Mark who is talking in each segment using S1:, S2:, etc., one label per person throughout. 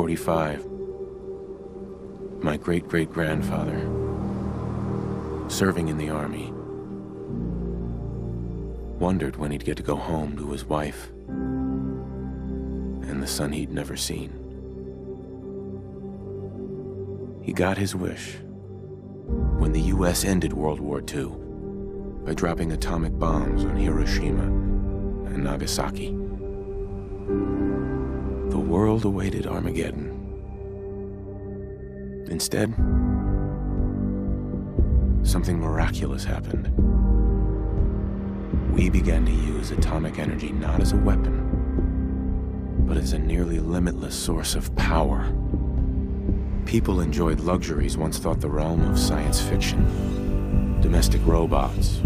S1: 1945, my great great grandfather, serving in the army, wondered when he'd get to go home to his wife and the son he'd never seen. He got his wish when the U.S. ended World War II by dropping atomic bombs on Hiroshima and Nagasaki. The world awaited Armageddon. Instead, something miraculous happened. We began to use atomic energy not as a weapon, but as a nearly limitless source of power. People enjoyed luxuries once thought the realm of science fiction domestic robots,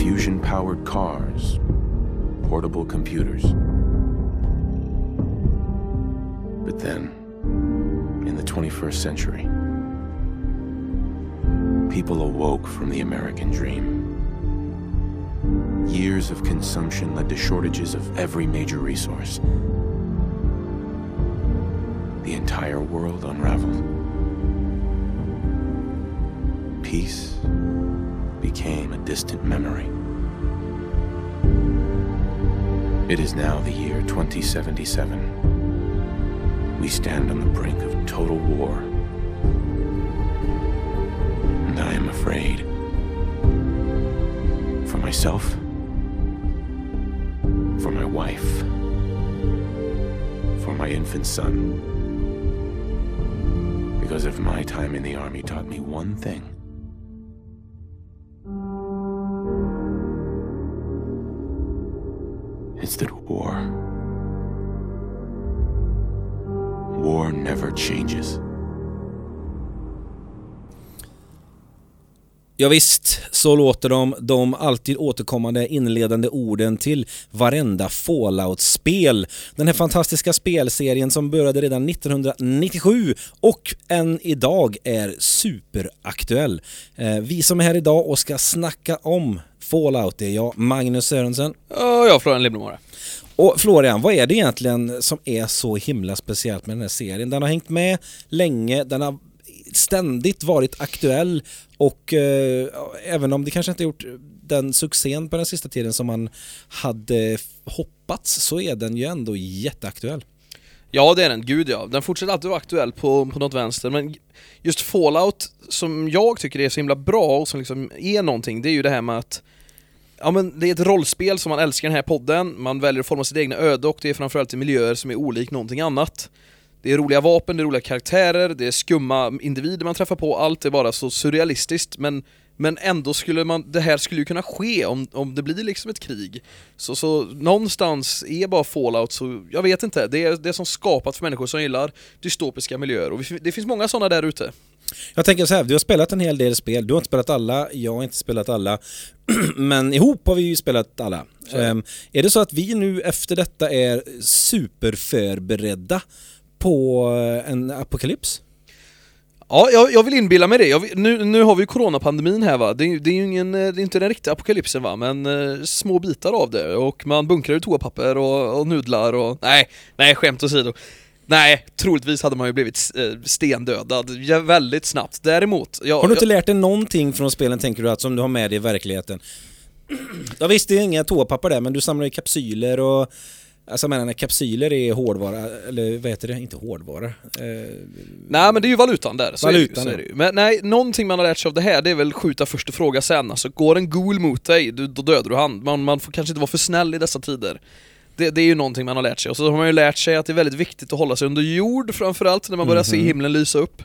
S1: fusion powered cars, portable computers. But then, in the 21st century, people awoke from the American dream. Years of consumption led to shortages of every major resource. The entire world unraveled. Peace became a distant memory. It is now the year 2077. We stand on the brink of total war. And I am afraid. For myself, for my wife, for my infant son. Because if my time in the army taught me one thing,
S2: Ja, visst, så låter de, de alltid återkommande inledande orden till varenda Fallout-spel. Den här fantastiska spelserien som började redan 1997 och än idag är superaktuell. Eh, vi som är här idag och ska snacka om Fallout, det är jag, Magnus Sörensen.
S3: Ja, jag Florian Lindblom
S2: Och Florian, vad är det egentligen som är så himla speciellt med den här serien? Den har hängt med länge, den har ständigt varit aktuell och eh, även om det kanske inte gjort den succén på den sista tiden som man hade hoppats så är den ju ändå jätteaktuell.
S3: Ja det är den, gud ja. Den fortsätter alltid vara aktuell på, på något vänster men just Fallout som jag tycker är så himla bra och som liksom är någonting, det är ju det här med att Ja men det är ett rollspel som man älskar i den här podden, man väljer att forma sitt egna öde och det är framförallt i miljöer som är olik någonting annat. Det är roliga vapen, det är roliga karaktärer, det är skumma individer man träffar på, allt är bara så surrealistiskt. Men men ändå skulle man, det här skulle ju kunna ske om, om det blir liksom ett krig. Så, så någonstans är bara Fallout så, jag vet inte, det är det som skapat för människor som gillar dystopiska miljöer. Och vi, det finns många sådana där ute.
S2: Jag tänker så här, du har spelat en hel del spel, du har inte spelat alla, jag har inte spelat alla, men ihop har vi ju spelat alla. Um, är det så att vi nu efter detta är superförberedda på en apokalyps?
S3: Ja, jag, jag vill inbilla mig det. Jag, nu, nu har vi ju coronapandemin här va, det, det är ju ingen, det är inte den riktiga apokalypsen va, men eh, små bitar av det och man bunkrar i toapapper och, och nudlar och nej, nej skämt åsido. Nej, troligtvis hade man ju blivit eh, stendödad väldigt snabbt. Däremot... Jag,
S2: har du inte lärt dig någonting från spelen tänker du att som du har med dig i verkligheten? Ja visst, det är inga toapapper där men du samlar i kapsyler och Alltså menar när kapsyler är hårdvara, eller vad heter det? Inte hårdvara. Eh,
S3: nej men det är ju valutan där. Så
S2: valutan
S3: är det, så är det Men nej, någonting man har lärt sig av det här det är väl skjuta först och fråga sen. Alltså går en ghoul mot dig, du, då dödar du han. Man, man får kanske inte vara för snäll i dessa tider. Det, det, är ju någonting man har lärt sig. Och så har man ju lärt sig att det är väldigt viktigt att hålla sig under jord framförallt när man börjar mm -hmm. se mhm. himlen lysa upp.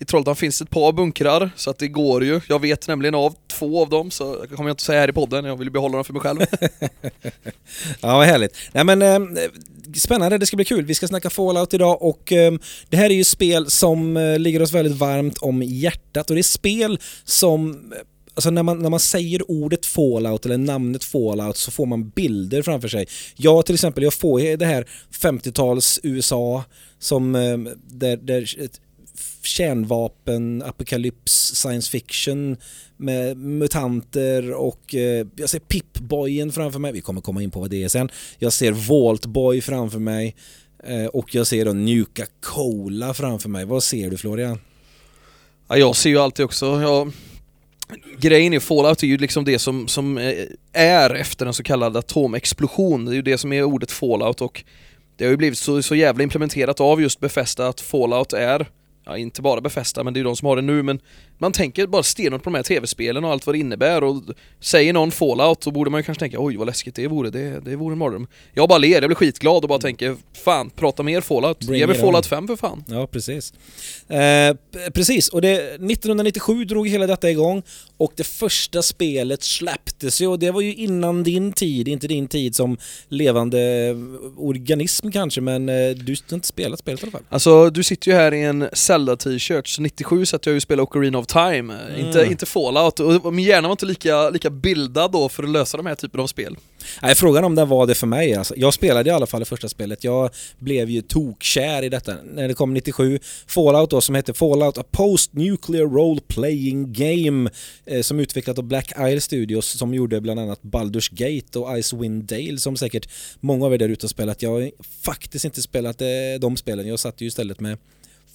S3: I Trollhättan finns det ett par bunkrar, så att det går ju. Jag vet nämligen av två av dem, så det kommer jag inte säga här i podden, jag vill behålla dem för mig själv.
S2: ja, vad härligt. Nej men, eh, spännande, det ska bli kul. Vi ska snacka Fallout idag och eh, det här är ju spel som eh, ligger oss väldigt varmt om hjärtat och det är spel som eh, alltså när man, när man säger ordet Fallout eller namnet Fallout så får man bilder framför sig. Jag till exempel, jag får det här 50-tals USA som eh, där, där kärnvapen, apokalyps, science fiction med mutanter och eh, jag ser Pip-boyen framför mig. Vi kommer komma in på vad det är sen. Jag ser Vault-boy framför mig eh, och jag ser då Nuka Cola framför mig. Vad ser du Florian?
S3: Ja, jag ser ju alltid också, jag, grejen är Fallout är ju liksom det som, som eh, är efter en så kallad atomexplosion. Det är ju det som är ordet Fallout och det har ju blivit så, så jävla implementerat av just Befästa att Fallout är ja, inte bara Befästa, men det är de som har det nu, men man tänker bara stenhårt på de här tv-spelen och allt vad det innebär och säger någon Fallout så borde man ju kanske tänka oj vad läskigt det vore, det, det vore en mardröm. Jag bara ler, jag blir skitglad och bara tänker fan, prata mer Fallout.
S2: Bring
S3: Ge mig Fallout
S2: on.
S3: 5 för fan.
S2: Ja, precis. Eh, precis, och det, 1997 drog hela detta igång och det första spelet släpptes ju och det var ju innan din tid, inte din tid som levande organism kanske, men eh, du har inte spelat spelet i alla fall.
S3: Alltså du sitter ju här i en Zelda-t-shirt, så 97 satt jag ju och spelade Ocarina of Time,
S2: Mm.
S3: inte, inte Fallout, och min hjärna var inte lika, lika bildad då för att lösa de här typerna av spel.
S2: Nej, frågan om det var det för mig alltså. Jag spelade i alla fall det första spelet. Jag blev ju tokkär i detta när det kom 97. Fallout då som hette Fallout A Post Nuclear Role Playing Game eh, som utvecklat av Black Isle Studios som gjorde bland annat Baldur's Gate och Icewind Dale som säkert många av er där ute har spelat. Jag har faktiskt inte spelat eh, de spelen. Jag satt ju istället med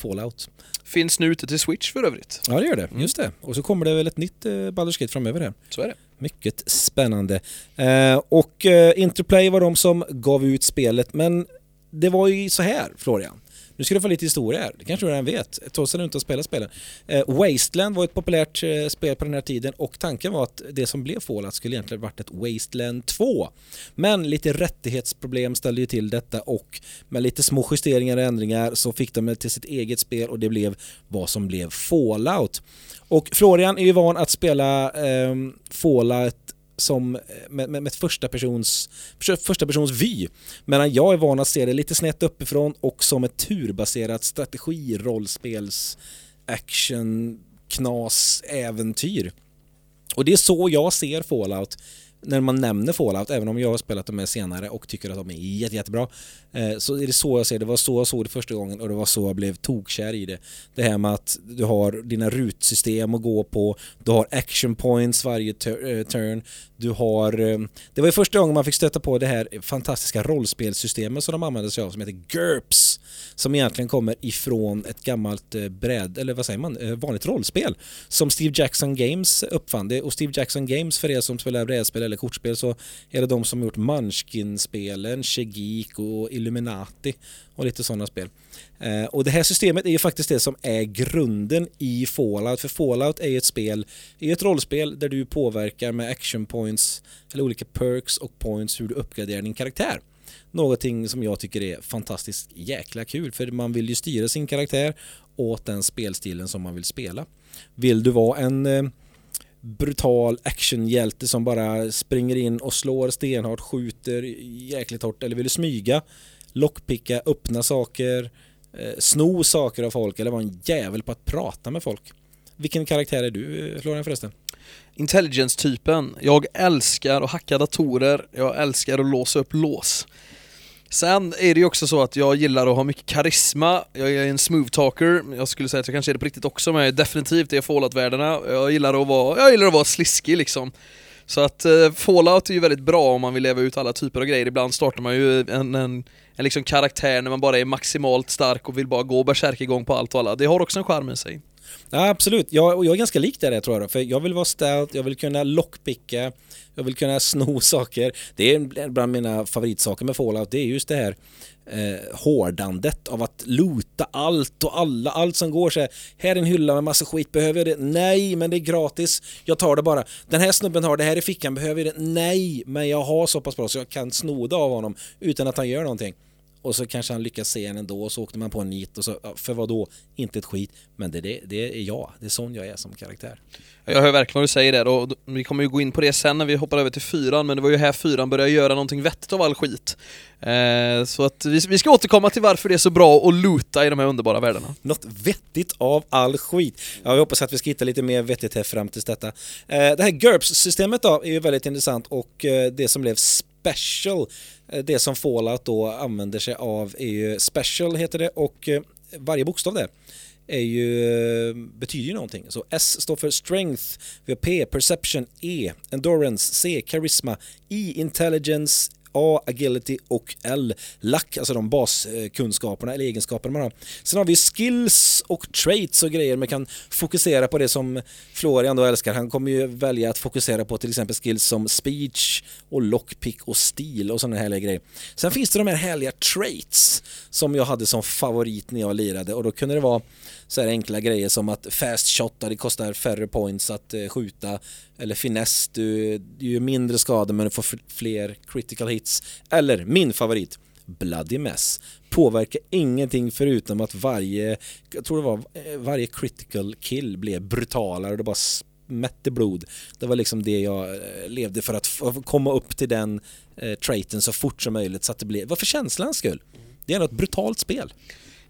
S2: Fallout.
S3: Finns nu ute till Switch för övrigt.
S2: Ja det gör det, just det. Och så kommer det väl ett nytt eh, Baldur's Gate framöver här.
S3: Så är det.
S2: Mycket spännande. Eh, och eh, Interplay var de som gav ut spelet, men det var ju så här Florian. Nu ska du få lite historia här, det kanske du redan vet, trots att du inte har spelat spelen. Eh, Wasteland var ett populärt eh, spel på den här tiden och tanken var att det som blev Fallout skulle egentligen varit ett Wasteland 2. Men lite rättighetsproblem ställde ju till detta och med lite små justeringar och ändringar så fick de det till sitt eget spel och det blev vad som blev Fallout. Och Florian är ju van att spela eh, Fallout som eh, med, med, med första persons, första persons vy. Medan jag är van att se det lite snett uppifrån och som ett turbaserat strategi-rollspels-action-knas-äventyr. Och det är så jag ser Fallout när man nämner Fallout, även om jag har spelat dem med senare och tycker att de är jätte, jättebra, eh, Eh, så är det så jag ser det. Det var så jag såg det första gången och det var så jag blev tokkär i det. Det här med att du har dina rutsystem att gå på, du har action points varje eh, turn, du har... Eh, det var ju första gången man fick stöta på det här fantastiska rollspelssystemet som de använder sig av som heter GURPS, som egentligen kommer ifrån ett gammalt bräd, eller vad säger man, vanligt rollspel som Steve Jackson Games uppfann. Det, och Steve Jackson Games, för er som spelar brädspel eller kortspel, så är det de som gjort Munchkin-spelen, Chegik och Illuminati och lite sådana spel. Eh, och det här systemet är ju faktiskt det som är grunden i Fallout, för Fallout är ju ett spel, är ett rollspel där du påverkar med action points, eller olika perks och points hur du uppgraderar din karaktär. Någonting som jag tycker är fantastiskt jäkla kul för man vill ju styra sin karaktär åt den spelstilen som man vill spela. Vill du vara en eh, brutal actionhjälte som bara springer in och slår stenhårt, skjuter jäkligt hårt eller vill du smyga, lockpicka, öppna saker, eh, sno saker av folk eller vara en jävel på att prata med folk. Vilken karaktär är du eh, Florian förresten?
S3: Intelligence-typen. Jag älskar att hacka datorer, jag älskar att låsa upp lås. Sen är det ju också så att jag gillar att ha mycket karisma, jag är en smooth talker, jag skulle säga att jag kanske är det på riktigt också men jag är definitivt i Fallout-världarna, jag gillar att vara, jag gillar att vara sliskig liksom. Så att eh, Fallout är ju väldigt bra om man vill leva ut alla typer av grejer, ibland startar man ju en, en, en liksom karaktär när man bara är maximalt stark och vill bara gå igång på allt och alla, det har också en charm i sig.
S2: Ja, absolut. Jag, och jag är ganska lik där tror jag. För jag vill vara stout, jag vill kunna lockpicka, jag vill kunna sno saker. Det är bland mina favoritsaker med Fallout. Det är just det här eh, hårdandet av att luta allt och alla, allt som går så här. Här är en hylla med massa skit, behöver jag det? Nej, men det är gratis. Jag tar det bara. Den här snubben har det här i fickan, behöver jag det? Nej, men jag har så pass bra så jag kan sno det av honom utan att han gör någonting och så kanske han lyckas se en ändå och så åkte man på en nit och så, för vad då? Inte ett skit. Men det, det, det är jag, det är sån jag är som karaktär.
S3: Jag hör verkligen vad du säger där och vi kommer ju gå in på det sen när vi hoppar över till fyran men det var ju här fyran började göra någonting vettigt av all skit. Eh, så att vi, vi ska återkomma till varför det är så bra att loota i de här underbara världarna.
S2: Något vettigt av all skit. Ja, jag hoppas att vi ska hitta lite mer vettigt här fram tills detta. Eh, det här GURPS-systemet då är ju väldigt intressant och eh, det som blev special, det som Fallout då använder sig av är ju special heter det och eh, varje bokstav där är ju, eh, betyder ju någonting. Så S står för strength, vi har P, perception, E, endurance, C, charisma, I, intelligence, A, agility och L, luck, alltså de baskunskaperna eller egenskaperna man har. Sen har vi skills och traits och grejer man kan fokusera på det som Florian då älskar. Han kommer ju välja att fokusera på till exempel skills som speech och lockpick och stil och sådana härliga grejer. Sen finns det de här härliga traits som jag hade som favorit när jag lirade och då kunde det vara så här enkla grejer som att fast shot, det kostar färre points att eh, skjuta eller finess, du, du gör mindre skador men du får fler critical hits eller min favorit Bloody Mess påverkar ingenting förutom att varje, jag tror det var eh, varje critical kill blev brutalare och det bara mätte blod. Det var liksom det jag eh, levde för att komma upp till den eh, traiten så fort som möjligt så att det blev, var för känslans skull. Det är ändå ett brutalt spel.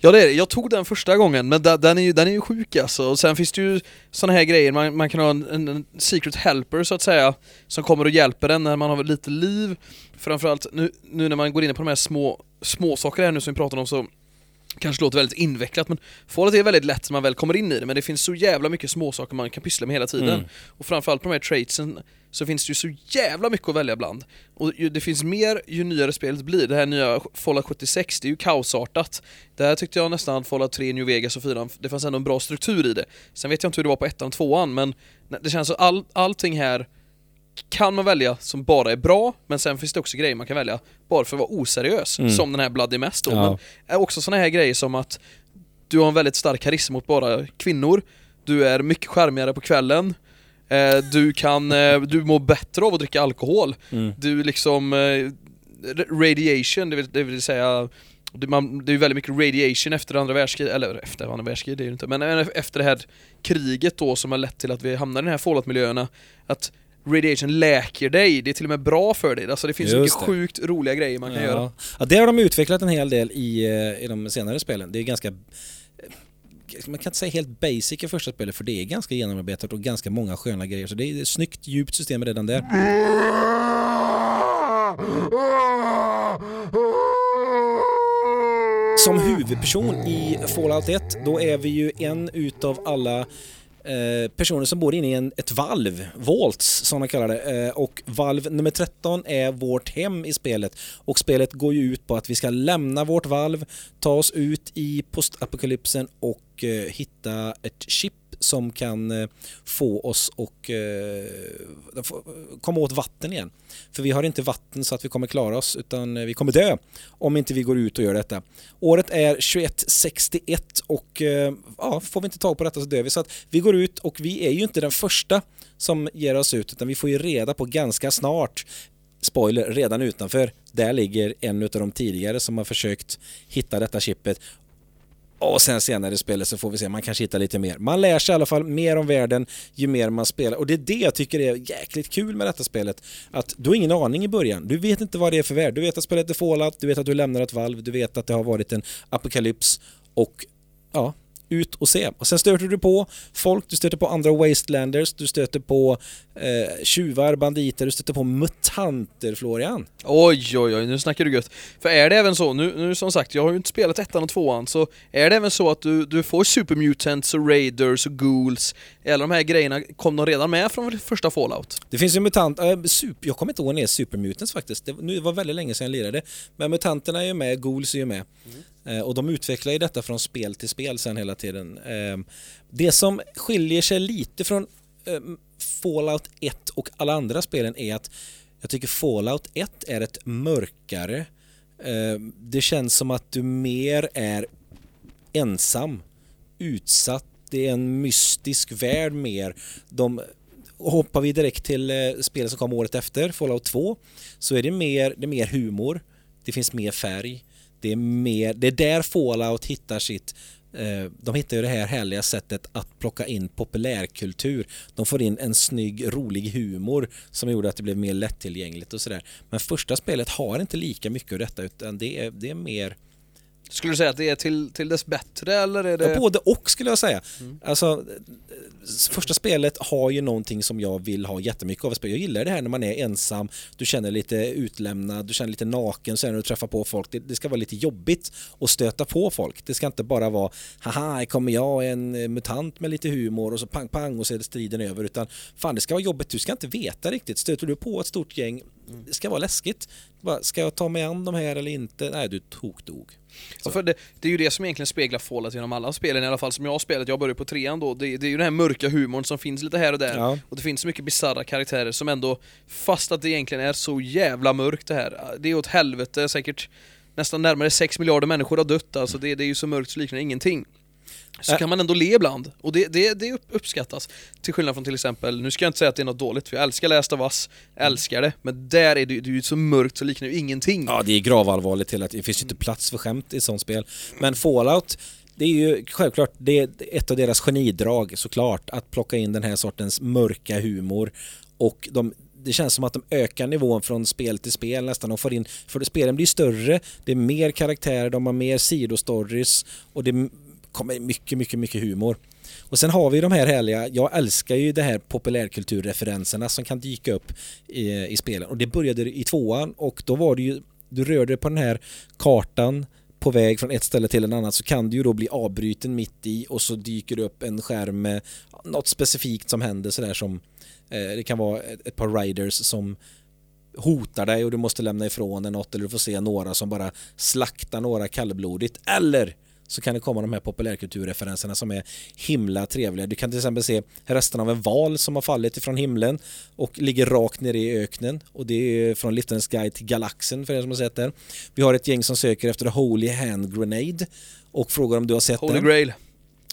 S3: Ja det är det, jag tog den första gången men den är ju, den är ju sjuk alltså. Och sen finns det ju sådana här grejer, man, man kan ha en, en, en, secret helper så att säga Som kommer och hjälper en när man har lite liv. Framförallt nu, nu när man går in på de här små, små saker här nu som vi pratar om så Kanske låter väldigt invecklat men Fallout är väldigt lätt när man väl kommer in i det men det finns så jävla mycket småsaker man kan pyssla med hela tiden mm. Och framförallt på de här traitsen så finns det ju så jävla mycket att välja bland. Och det finns mer ju nyare spelet blir. Det här nya Fallout 76, det är ju kaosartat. Det här tyckte jag nästan Fallout 3, New Vegas och 4, det fanns ändå en bra struktur i det. Sen vet jag inte hur det var på ettan och tvåan, men det känns som all, allting här kan man välja som bara är bra, men sen finns det också grejer man kan välja bara för att vara oseriös, mm. som den här Bloody Mess då. Ja. Men också såna här grejer som att du har en väldigt stark karisma mot bara kvinnor, du är mycket skärmigare på kvällen, Eh, du kan, eh, du mår bättre av att dricka alkohol. Mm. Du liksom, eh, radiation, det vill, det vill säga det, man, det är väldigt mycket radiation efter andra världskriget, eller efter andra världskriget det är det inte, men efter det här kriget då som har lett till att vi hamnar i de här fallout-miljöerna, att radiation läker dig, det är till och med bra för dig. Alltså det finns Just mycket det. sjukt roliga grejer man kan göra.
S2: Ja, det har de utvecklat en hel del i, i de senare spelen. Det är ganska man kan inte säga helt basic i första spelet för det är ganska genomarbetat och ganska många sköna grejer. Så det är ett snyggt, djupt system redan där. Som huvudperson i Fallout 1, då är vi ju en utav alla Eh, personer som bor inne i en, ett valv, Vaults som man kallar det. Eh, och valv nummer 13 är vårt hem i spelet. Och spelet går ju ut på att vi ska lämna vårt valv, ta oss ut i postapokalypsen och eh, hitta ett chip som kan eh, få oss att eh, komma åt vatten igen. För vi har inte vatten så att vi kommer klara oss utan eh, vi kommer dö om inte vi går ut och gör detta. Året är 2161 och ja, får vi inte tag på detta så dör vi. Så att vi går ut och vi är ju inte den första som ger oss ut utan vi får ju reda på ganska snart spoiler, redan utanför, där ligger en av de tidigare som har försökt hitta detta chippet och sen senare i spelet så får vi se, man kanske hittar lite mer. Man lär sig i alla fall mer om världen ju mer man spelar. Och det är det jag tycker är jäkligt kul med detta spelet. Att du har ingen aning i början, du vet inte vad det är för värld. Du vet att spelet är fallat, du vet att du lämnar ett valv, du vet att det har varit en apokalyps. Och ja, ut och se. Och sen stöter du på folk, du stöter på andra wastelanders, du stöter på eh, tjuvar, banditer, du stöter på mutanter Florian.
S3: Oj oj oj, nu snackar du gött. För är det även så, nu, nu som sagt, jag har ju inte spelat ettan och tvåan, så är det även så att du, du får supermutants och raiders och ghouls, alla de här grejerna, kom de redan med från första Fallout?
S2: Det finns ju mutant, äh, super, jag kommer inte ihåg när supermutants faktiskt, det, nu, det var väldigt länge sedan jag lirade, men mutanterna är ju med, ghouls är ju med. Mm. Eh, och de utvecklar ju detta från spel till spel sen hela tiden. Eh, det som skiljer sig lite från eh, Fallout 1 och alla andra spelen är att jag tycker Fallout 1 är ett mörkare. Det känns som att du mer är ensam, utsatt, det är en mystisk värld mer. De, hoppar vi direkt till spelet som kom året efter, Fallout 2, så är det mer, det är mer humor, det finns mer färg, det är, mer, det är där Fallout hittar sitt eh, de hittar ju det här härliga sättet att plocka in populärkultur. De får in en snygg, rolig humor som gjorde att det blev mer lättillgängligt och sådär. Men första spelet har inte lika mycket av detta utan det är, det är mer
S3: skulle du säga att det är till, till dess bättre eller är det...
S2: Ja, både och skulle jag säga. Alltså, första spelet har ju någonting som jag vill ha jättemycket av. Jag gillar det här när man är ensam, du känner lite utlämnad, du känner lite naken sen när du träffar på folk. Det, det ska vara lite jobbigt att stöta på folk. Det ska inte bara vara haha, här kommer jag, en mutant med lite humor och så pang pang och så är det striden över. Utan fan, det ska vara jobbigt. Du ska inte veta riktigt. Stöter du på ett stort gäng, det ska vara läskigt. Bara, ska jag ta mig an de här eller inte? Nej, du tokdog.
S3: Ja, för det, det är ju det som egentligen speglar Fallout genom alla spelen i alla fall som jag har spelat. Jag började på trean då. Det, det är ju den här mörka humorn som finns lite här och där.
S2: Ja.
S3: Och det finns så mycket bisarra karaktärer som ändå, fast att det egentligen är så jävla mörkt det här. Det är åt helvete, säkert nästan närmare 6 miljarder människor har dött. Alltså det, det är ju så mörkt så liknar ingenting. Så kan man ändå le ibland, och det, det, det upp- uppskattas. Till skillnad från till exempel, nu ska jag inte säga att det är något dåligt, för jag älskar Last of Us, älskar det, men där är det, det är ju så mörkt så liknar ju ingenting.
S2: Ja, det är gravallvarligt till att det finns ju inte plats för skämt i ett sånt spel. Men Fallout, det är ju självklart det är ett av deras genidrag såklart, att plocka in den här sortens mörka humor och de det känns som att de ökar nivån från spel till spel nästan. De får in, för spelen blir större, det är mer karaktärer, de har mer sidostories och det kommer mycket, mycket, mycket humor. Och sen har vi de här härliga, jag älskar ju det här populärkulturreferenserna som kan dyka upp i, i spelen. Och det började i tvåan och då var det ju, du rörde dig på den här kartan på väg från ett ställe till en annat så kan du ju då bli avbruten mitt i och så dyker det upp en skärm med något specifikt som händer sådär som eh, det kan vara ett, ett par riders som hotar dig och du måste lämna ifrån dig något eller du får se några som bara slaktar några kallblodigt eller så kan det komma de här populärkulturreferenserna som är himla trevliga. Du kan till exempel se resten av en val som har fallit ifrån himlen och ligger rakt nere i öknen och det är från Liftens Guide till Galaxen för er som har sett den. Vi har ett gäng som söker efter Holy Hand Grenade och frågar om du har sett
S3: Holy
S2: den.
S3: Grail.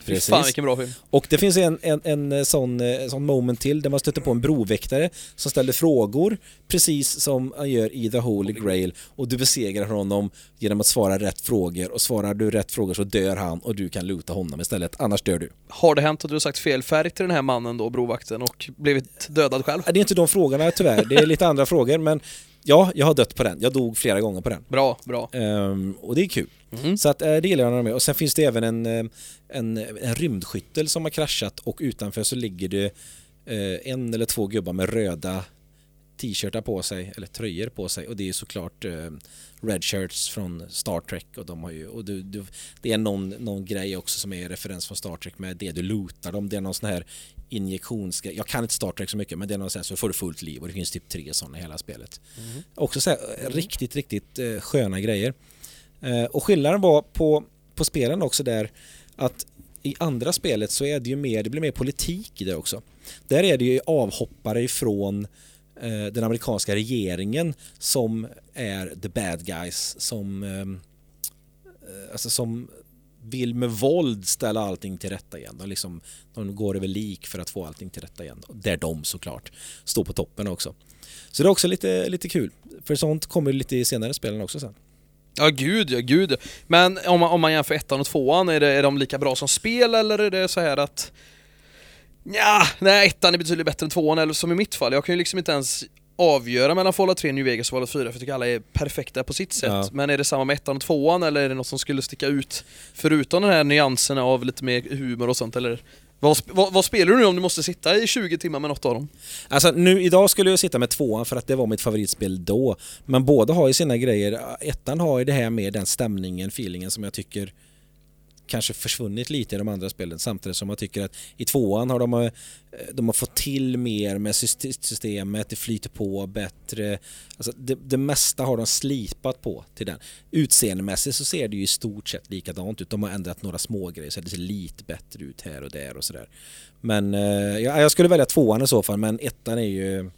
S2: Precis.
S3: fan vilken bra film.
S2: Och det finns en, en, en sån, eh, sån moment till där man stöter på en broväktare som ställer frågor precis som han gör i The Holy Grail och du besegrar honom genom att svara rätt frågor och svarar du rätt frågor så dör han och du kan luta honom istället, annars dör du.
S3: Har det hänt att du har sagt fel färg till den här mannen då, brovakten, och blivit dödad själv?
S2: Det är inte de frågorna tyvärr, det är lite andra frågor men ja, jag har dött på den. Jag dog flera gånger på den.
S3: Bra, bra.
S2: Ehm, och det är kul.
S3: Mhm.
S2: Så att, eh, det gillar jag med. Och sen finns det även en, eh, en, en rymdskyttel som har kraschat och utanför så ligger det eh, en eller två gubbar med röda t-shirtar på sig, eller tröjor på sig och det är såklart eh, red shirts från Star Trek och de har ju, och du, du, det är någon, någon grej också som är referens från Star Trek med det du lutar dem, det är någon sån här injektionsgrej, jag kan inte Star Trek så mycket men det är någon sån här så får du fullt liv och det finns typ tre sådana i hela spelet. Också så här, eh, riktigt, riktigt eh, sköna grejer. Eh, och skillnaden var på, på spelen också där att i andra spelet så är det ju mer, det blir mer politik i det också. Där är det ju avhoppare ifrån eh, den amerikanska regeringen som är the bad guys som eh, alltså som vill med våld ställa allting till rätta igen. De, liksom, de går över lik för att få allting till rätta igen. Där de såklart står på toppen också. Så det är också lite, lite kul. För sånt kommer lite i senare spelen också sen.
S3: Ja gud ja, gud ja. Men om man, om man jämför ettan och tvåan, är, det, är de lika bra som spel eller är det så här att Ja, nej ettan är betydligt bättre än tvåan, eller som i mitt fall, jag kan ju liksom inte ens avgöra mellan Fallout 3, New Vegas och Fallout 4 för jag tycker alla är perfekta på sitt sätt.
S2: Ja.
S3: Men är det samma med ettan och tvåan eller är det något som skulle sticka ut? Förutom den här nyanserna av lite mer humor och sånt eller? Vad, vad, vad spelar du nu om du måste sitta i 20 timmar med något av dem?
S2: Alltså nu idag skulle jag sitta med tvåan för att det var mitt favoritspel då. Men båda har ju sina grejer. Ettan har ju det här med den stämningen, feelingen som jag tycker kanske försvunnit lite i de andra spelen samtidigt som man tycker att i tvåan har de, eh, de har fått till mer med systemet, det flyter på bättre. Alltså det, det mesta har de slipat på till den. Utseendemässigt så ser det ju i stort sett likadant ut. De har ändrat några små grejer så det ser lite bättre ut här och där och sådär. Men eh, jag skulle välja tvåan i så fall men ettan är ju...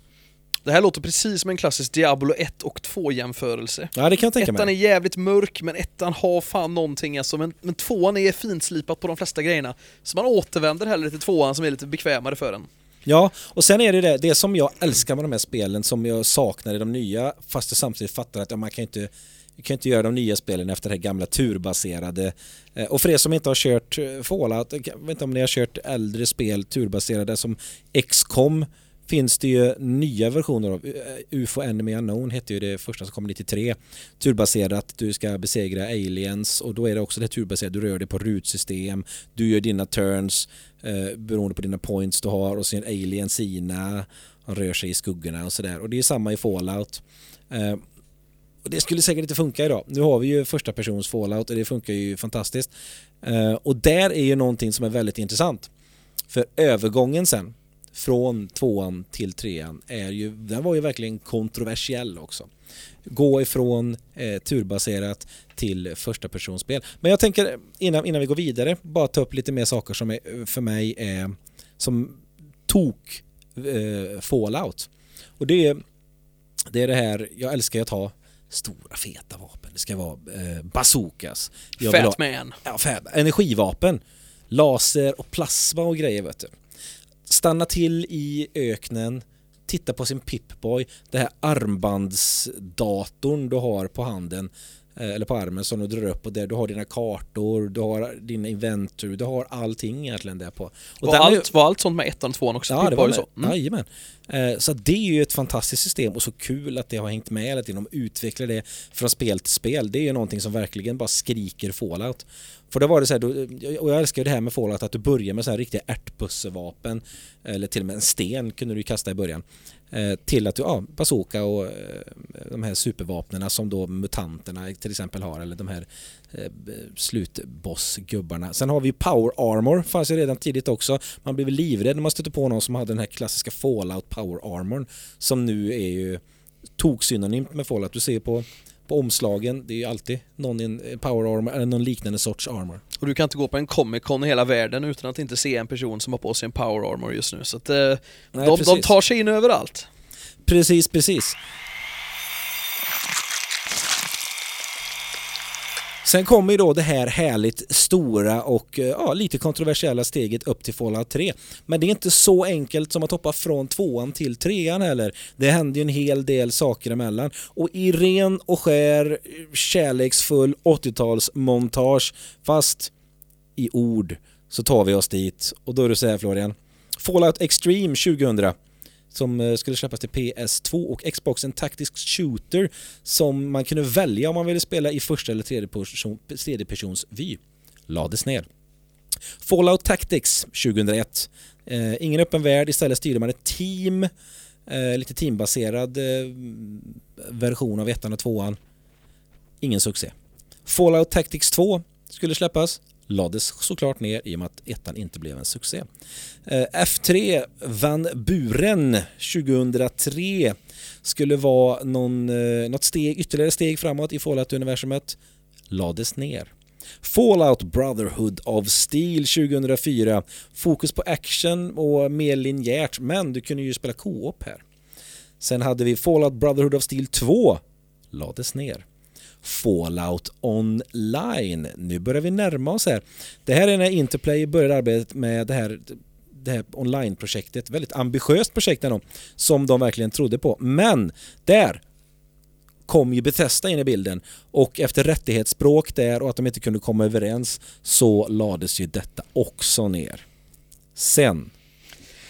S3: Det här låter precis som en klassisk Diablo 1 och 2 jämförelse.
S2: Ja det kan jag tänka
S3: Ettan är
S2: mig.
S3: jävligt mörk, men ettan har fan någonting alltså, men, men tvåan är finslipat på de flesta grejerna. Så man återvänder hellre till tvåan som är lite bekvämare för en.
S2: Ja, och sen är det det, det som jag älskar med de här spelen som jag saknar i de nya fast jag samtidigt fattar att ja, man kan ju inte Du kan inte göra de nya spelen efter det här gamla turbaserade. Eh, och för er som inte har kört eh, Fallout, jag vet inte om ni har kört äldre spel turbaserade som XCOM finns det ju nya versioner av. Eh, UFO Enemy Unknown hette ju det första som kom 93. Turbaserat, du ska besegra aliens och då är det också det turbaserade, du rör dig på rutsystem, du gör dina turns eh, beroende på dina points du har och sen aliens sina, han rör sig i skuggorna och sådär. Och det är samma i Fallout. Eh, och det skulle säkert inte funka idag. Nu har vi ju första persons Fallout och det funkar ju fantastiskt. Eh, och där är ju någonting som är väldigt intressant. För övergången sen från tvåan till trean är ju, den var ju verkligen kontroversiell också. Gå ifrån eh, turbaserat till första personspel. Men jag tänker innan, innan vi går vidare bara ta upp lite mer saker som är, för mig är som tok eh, fallout. Och det är, det är det här, jag älskar att ha stora feta vapen. Det ska vara eh, bazookas.
S3: Fat man.
S2: Ja, fat, energivapen. Laser och plasma och grejer vet du stanna till i öknen, titta på sin Pipboy, det här armbandsdatorn du har på handen eh, eller på armen som du drar upp och där du har dina kartor, du har din inventory, du har allting egentligen där på.
S3: Och, och allt, var allt sånt med ettan och tvåan också?
S2: Ja, det var med, så? Mm. Jajamän. Eh, så det är ju ett fantastiskt system och så kul att det har hängt med hela tiden. De utvecklar det från spel till spel. Det är ju någonting som verkligen bara skriker Fallout. För då var det så här, och jag älskar ju det här med Fallout att du börjar med så här riktiga ärtbussevapen eller till och med en sten kunde du kasta i början eh, till att du, ja, bazooka och eh, de här supervapnena som då mutanterna till exempel har eller de här eh, slutbossgubbarna. Sen har vi Power Armor, fanns ju redan tidigt också. Man blev livrädd när man stötte på någon som hade den här klassiska Fallout Power Armor som nu är ju toksynonymt med Fallout. Du ser på på omslagen. Det är ju alltid någon i en power armor eller någon liknande sorts armor.
S3: Och du kan inte gå på en Comic Con i hela världen utan att inte se en person som har på sig en power armor just nu. Så att eh, Nej, de, de tar sig in överallt.
S2: Precis, precis. Sen kommer ju då det här härligt stora och eh, ja, lite kontroversiella steget upp till Fallout 3. Men det är inte så enkelt som att hoppa från tvåan till trean heller. Det händer ju en hel del saker emellan. Och i ren och skär eh, kärleksfull 80-talsmontage, fast i ord, så tar vi oss dit. Och då är det så här Florian. Fallout Extreme 2000 som eh, skulle släppas till PS2 och Xbox, en taktisk shooter som man kunde välja om man ville spela i första eller tredje, person, tredje persons vy. Lades ner. Fallout Tactics 2001. Eh, ingen öppen värld, istället styrde man ett team, eh, lite teambaserad eh, version av ettan och tvåan. Ingen succé. Fallout Tactics 2 skulle släppas, lades såklart ner i och med att ettan inte blev en succé. Eh, F3 vann Buren 2003 skulle vara någon, eh, något steg, ytterligare steg framåt i Fallout-universumet, lades ner. Fallout Brotherhood of Steel 2004. Fokus på action och mer linjärt, men du kunde ju spela co-op här. Sen hade vi Fallout Brotherhood of Steel 2. Lades ner. Fallout Online. Nu börjar vi närma oss här. Det här är när Interplay började arbetet med det här det här online-projektet, väldigt ambitiöst projekt ändå, som de verkligen trodde på. Men där kom ju Bethesda in i bilden och efter rättighetsspråk där och att de inte kunde komma överens så lades ju detta också ner. Sen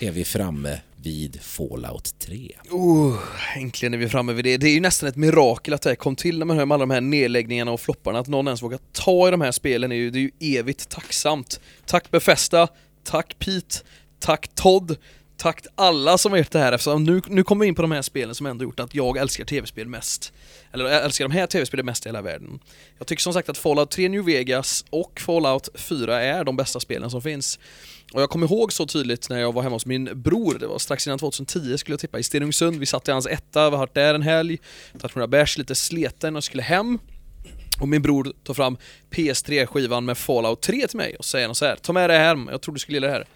S2: är vi framme vid Fallout 3.
S3: Oh, äntligen är vi framme vid det. Det är ju nästan ett mirakel att det här kom till när man med alla de här nedläggningarna och flopparna. Att någon ens vågar ta i de här spelen är ju, det är ju evigt tacksamt. Tack Befesta, tack Pete, tack Todd, tack alla som har gjort det här eftersom nu, nu kommer vi in på de här spelen som ändå gjort att jag älskar tv-spel mest. Eller jag älskar de här tv-spelen mest i hela världen. Jag tycker som sagt att Fallout 3 New Vegas och Fallout 4 är de bästa spelen som finns. Och jag kommer ihåg så tydligt när jag var hemma hos min bror, det var strax innan 2010 skulle jag tippa, i Stenungsund. Vi satt i hans etta, vi har varit där en helg, tagit några bärs, lite sleten och skulle hem. Och min bror tar fram PS3-skivan med Fallout 3 till mig och säger så här, ta med det här hem, jag tror du skulle gilla det här.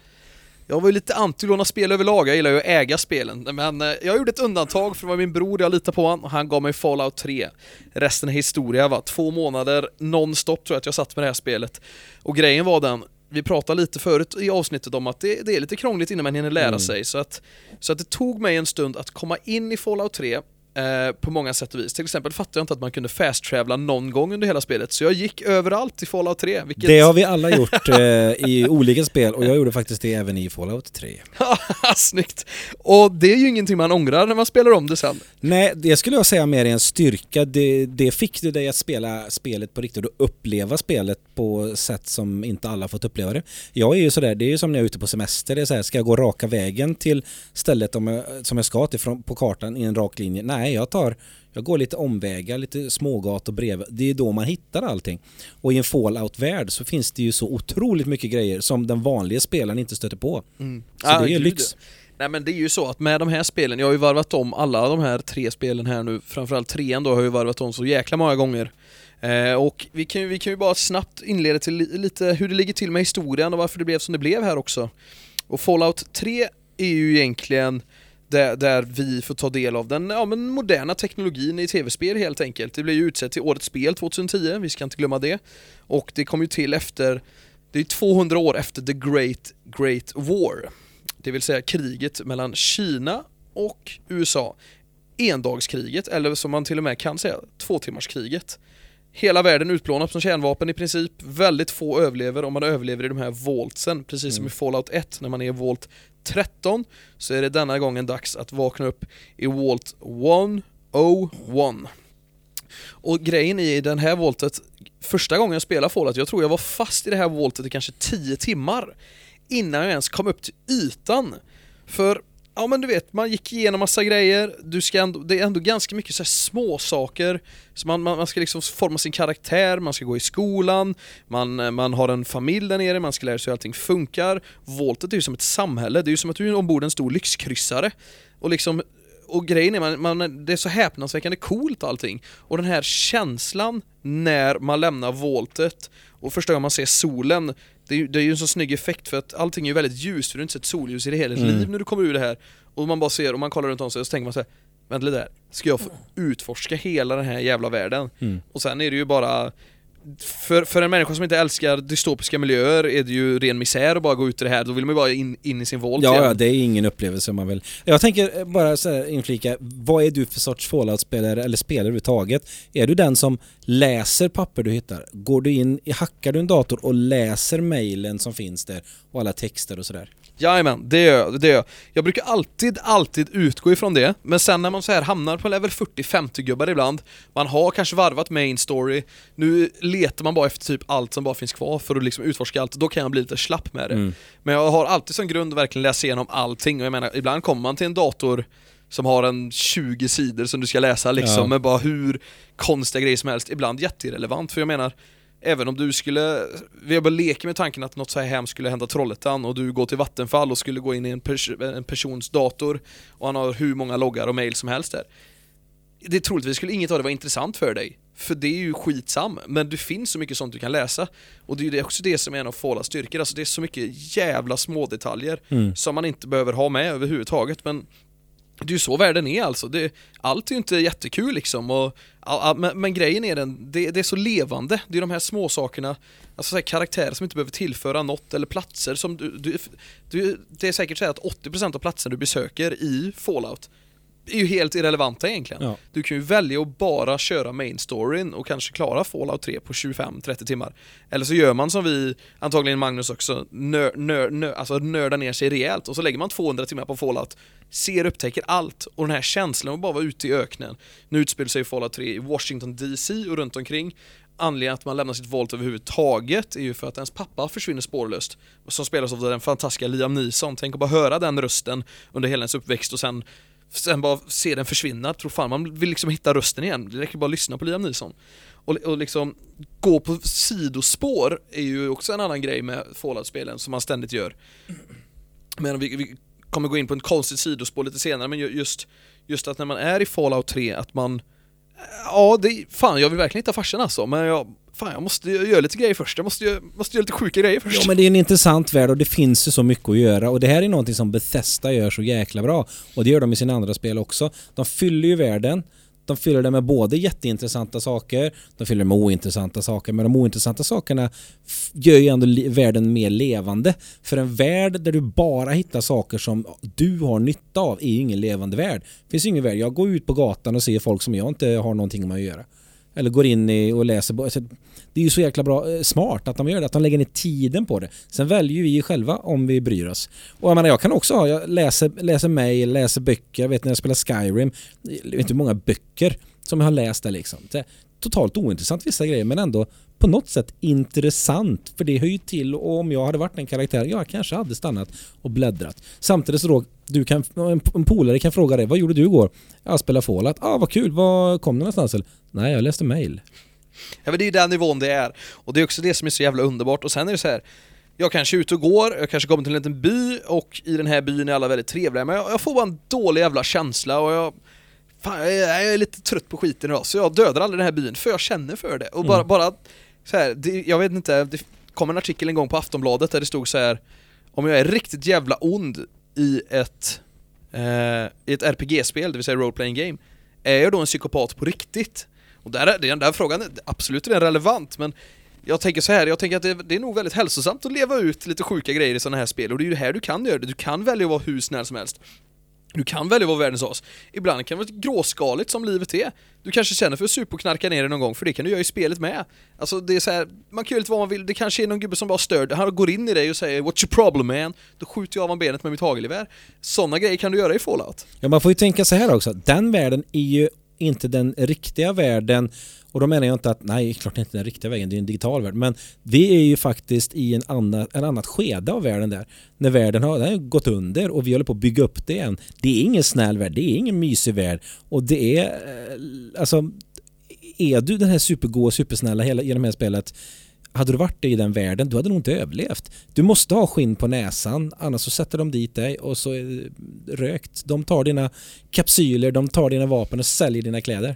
S3: Jag var ju lite anti låna spel överlag, jag gillar ju att äga spelen. Men eh, jag gjorde ett undantag för det var min bror, jag litar på honom, och han gav mig Fallout 3. Resten är historia va, två månader nonstop tror jag att jag satt med det här spelet. Och grejen var den, vi pratade lite förut i avsnittet om att det, det är lite krångligt innan man hinner lära mm. sig, så att, så att det tog mig en stund att komma in i Fallout 3, Eh, på många sätt och vis. Till exempel fattade jag inte att man kunde fast-travla någon gång under hela spelet, så jag gick överallt i Fallout 3. Vilket...
S2: Det har vi alla gjort eh, i olika spel och jag gjorde faktiskt det även i Fallout 3.
S3: Snyggt! Och det är ju ingenting man ångrar när man spelar om det sen.
S2: Nej, det skulle jag säga mer är en styrka. Det, det fick du dig att spela spelet på riktigt och uppleva spelet på sätt som inte alla fått uppleva det. Jag är ju sådär, det är ju som när jag är ute på semester, det är så här, ska jag gå raka vägen till stället om jag, som jag ska till från, på kartan i en rak linje? Nej, jag tar jag går lite omvägar, lite smågator bredvid. Det är då man hittar allting. Och i en fallout-värld så finns det ju så otroligt mycket grejer som den vanliga spelaren inte stöter på.
S3: Mm.
S2: Så ah, det är ju lyx.
S3: Nej men det är ju så att med de här spelen, jag har ju varvat om alla de här tre spelen här nu, framförallt trean då har jag ju varvat om så jäkla många gånger. Eh, och vi kan, vi kan ju bara snabbt inleda till lite hur det ligger till med historien och varför det blev som det blev här också. Och Fallout 3 är ju egentligen där, där, vi får ta del av den ja, men moderna teknologin i tv-spel helt enkelt. Det blev ju utsett till Årets Spel 2010, vi ska inte glömma det. Och det kom ju till efter, det är 200 år efter The Great Great War. Det vill säga kriget mellan Kina och USA. Endagskriget, eller som man till och med kan säga, tvåtimmarskriget. Hela världen utplånad som kärnvapen i princip, väldigt få överlever och man överlever i de här voltsen, precis mm. som i Fallout 1 när man är i volt 13 så är det denna gången dags att vakna upp i Volt 101. Och grejen i den här voltet, första gången jag spelade Fallout, jag tror jag var fast i det här voltet i kanske 10 timmar innan jag ens kom upp till ytan. För Ja men du vet, man gick igenom massa grejer, du ska ändå, det är ändå ganska mycket så små saker så man, man, man, ska liksom forma sin karaktär, man ska gå i skolan, man, man har en familj där nere, man ska lära sig hur allting funkar. Voltet är ju som ett samhälle, det är ju som att du är ombord en stor lyxkryssare. Och liksom och grejen är, man, man, det är så häpnadsväckande coolt allting. Och den här känslan när man lämnar voltet och första gången man ser solen, det är, ju, det är ju en så snygg effekt för att allting är ju väldigt ljust, för du har inte sett solljus i det hela ditt mm. liv när du kommer ur det här. Och man bara ser, och man kollar runt om sig och så tänker man så här, vänta lite där, ska jag få utforska hela den här jävla världen? Mm. Och sen är det ju bara för, för en människa som inte älskar dystopiska miljöer är det ju ren misär att bara gå ut i det här, då vill man ju bara in, in i sin volt
S2: ja, ja, det är ingen upplevelse man vill... Jag tänker bara så här inflika, vad är du för sorts Fallout-spelare eller spelare överhuvudtaget? Är du den som läser papper du hittar? Går du in, hackar du en dator och läser mejlen som finns där och alla texter och sådär?
S3: Jajamän, det gör jag, det gör jag. Jag brukar alltid, alltid utgå ifrån det, men sen när man så här hamnar på level 40-50 gubbar ibland, man har kanske varvat main story, nu letar man bara efter typ allt som bara finns kvar för att liksom utforska allt, då kan jag bli lite slapp med det. Mm. Men jag har alltid som grund att verkligen läsa igenom allting och jag menar, ibland kommer man till en dator som har en 20 sidor som du ska läsa liksom, ja. med bara hur konstiga grejer som helst, ibland jätteirrelevant, för jag menar Även om du skulle, vi bara leker med tanken att något så här hemskt skulle hända Trollhättan och du går till Vattenfall och skulle gå in i en, pers en persons dator och han har hur många loggar och mail som helst där. Det troligtvis skulle inget av det vara intressant för dig. För det är ju skitsam, men det finns så mycket sånt du kan läsa. Och det är ju också det som är en av Fallouts styrkor, alltså det är så mycket jävla små detaljer mm. som man inte behöver ha med överhuvudtaget, men det är ju så världen är alltså. Det, allt är ju inte jättekul liksom. Och, men, men, grejen är den, det, det, är så levande. Det är de här små sakerna alltså så här karaktärer som inte behöver tillföra något eller platser som du, du, du Det är säkert så att 80% av platserna du besöker i Fallout är ju helt irrelevanta egentligen. Ja. Du kan ju välja att bara köra main storyn och kanske klara Fallout 3 på 25-30 timmar. Eller så gör man som vi, antagligen Magnus också, nör, nör, nör, alltså nördar ner sig rejält och så lägger man 200 timmar på Fallout, ser upptäcker allt och den här känslan av att bara vara ute i öknen. Nu utspelar sig Fallout 3 i Washington DC och runt omkring anledningen att man lämnar sitt volt överhuvudtaget är ju för att ens pappa försvinner spårlöst. Som spelas av den fantastiska Liam Neeson. Tänk att bara höra den rösten under hela ens uppväxt och sen sen bara se den försvinna, tror fan man vill liksom hitta rösten igen. Det räcker bara att lyssna på Liam Neeson. Och, och liksom gå på sidospår är ju också en annan grej med Fallout-spelen som man ständigt gör. Men vi, vi kommer gå in på ett konstigt sidospår lite senare, men just, just att när man är i Fallout 3, att man Ja, det, fan jag vill verkligen hitta farsan alltså, men jag fan jag måste göra lite grejer först. Jag måste, måste göra lite sjuka grejer först.
S2: Ja men det är en intressant värld och det finns ju så mycket att göra och det här är någonting som Bethesda gör så jäkla bra. Och det gör de i sina andra spel också. De fyller ju världen de fyller det med både jätteintressanta saker, de fyller det med ointressanta saker, men de ointressanta sakerna gör ju ändå världen mer levande. För en värld där du bara hittar saker som du har nytta av är ju ingen levande värld. Det finns ju ingen värld. Jag går ut på gatan och ser folk som jag inte har någonting med att göra. Eller går in i och läser. alltså, Det är ju så jäkla bra, eh, smart att de gör det, att de lägger ner tiden på det. Sen väljer vi ju själva om vi bryr oss. Och jag menar, jag kan också ha, jag läser, läser mejl, läser böcker, jag vet när jag spelar Skyrim, jag vet inte hur många böcker som jag har läst där liksom. Det är totalt ointressant vissa grejer, men ändå på något sätt intressant. För det hör ju till och om jag hade varit en karaktär, jag kanske hade stannat och bläddrat. Samtidigt så då, du kan, en, en polare kan fråga dig, vad gjorde du igår? Jag spelade Fallout. Ah, vad kul, var kom du någonstans? Eller, Nej, jag läste mejl.
S3: Ja men det är ju den nivån det är. Och det är också det som är så jävla underbart. Och sen är det så här. Jag kanske är ute och går, jag kanske kommer till en liten by och i den här byn är alla väldigt trevliga men jag, jag får bara en dålig jävla känsla och jag Fan, jag är, jag är lite trött på skiten idag så jag dödar aldrig den här byn för jag känner för det. Och bara,
S2: Mm.
S3: bara så här, det, jag vet inte, det kom en artikel en gång på Aftonbladet där det stod så här Om jag är riktigt jävla ond i ett, eh, i ett RPG-spel, det vill säga role playing game Är jag då en psykopat på riktigt? Och där är, den där frågan, är- absolut är den relevant men jag tänker så här, jag tänker att det, det är nog väldigt hälsosamt att leva ut lite sjuka grejer i sådana här spel och det är ju det här du kan göra. Du kan välja att vara hur snäll som helst. Du kan välja att vara världens as. Ibland kan det vara gråskaligt som livet är. Du kanske känner för att supa och knarka ner dig någon gång, för det kan du göra i spelet med. Alltså det är så här, man kan göra lite vad man vill. Det kanske är någon gubbe som bara stör Han går in i dig och säger 'What's your problem man?' Då skjuter jag av honom benet med mitt hagelgevär. Sådana grejer kan du göra i Fallout.
S2: Ja, man får ju tänka så här också. Den världen är ju inte den riktiga världen. Och då menar jag inte att, nej, klart det är inte den riktiga vägen, det är en digital värld. Men vi är ju faktiskt i en, annan, en annat skede av världen där. När världen har, den har gått under och vi håller på att bygga upp det igen. Det är ingen snäll värld, det är ingen mysig värld. Och det är, eh, alltså, är du den här supergoa, supersnälla hela, genom det här spelet hade du varit i den världen, du hade nog inte överlevt. Du måste ha skinn på näsan, annars så sätter de dit dig och så är det rökt. De tar dina kapsyler, de tar dina vapen och säljer dina kläder.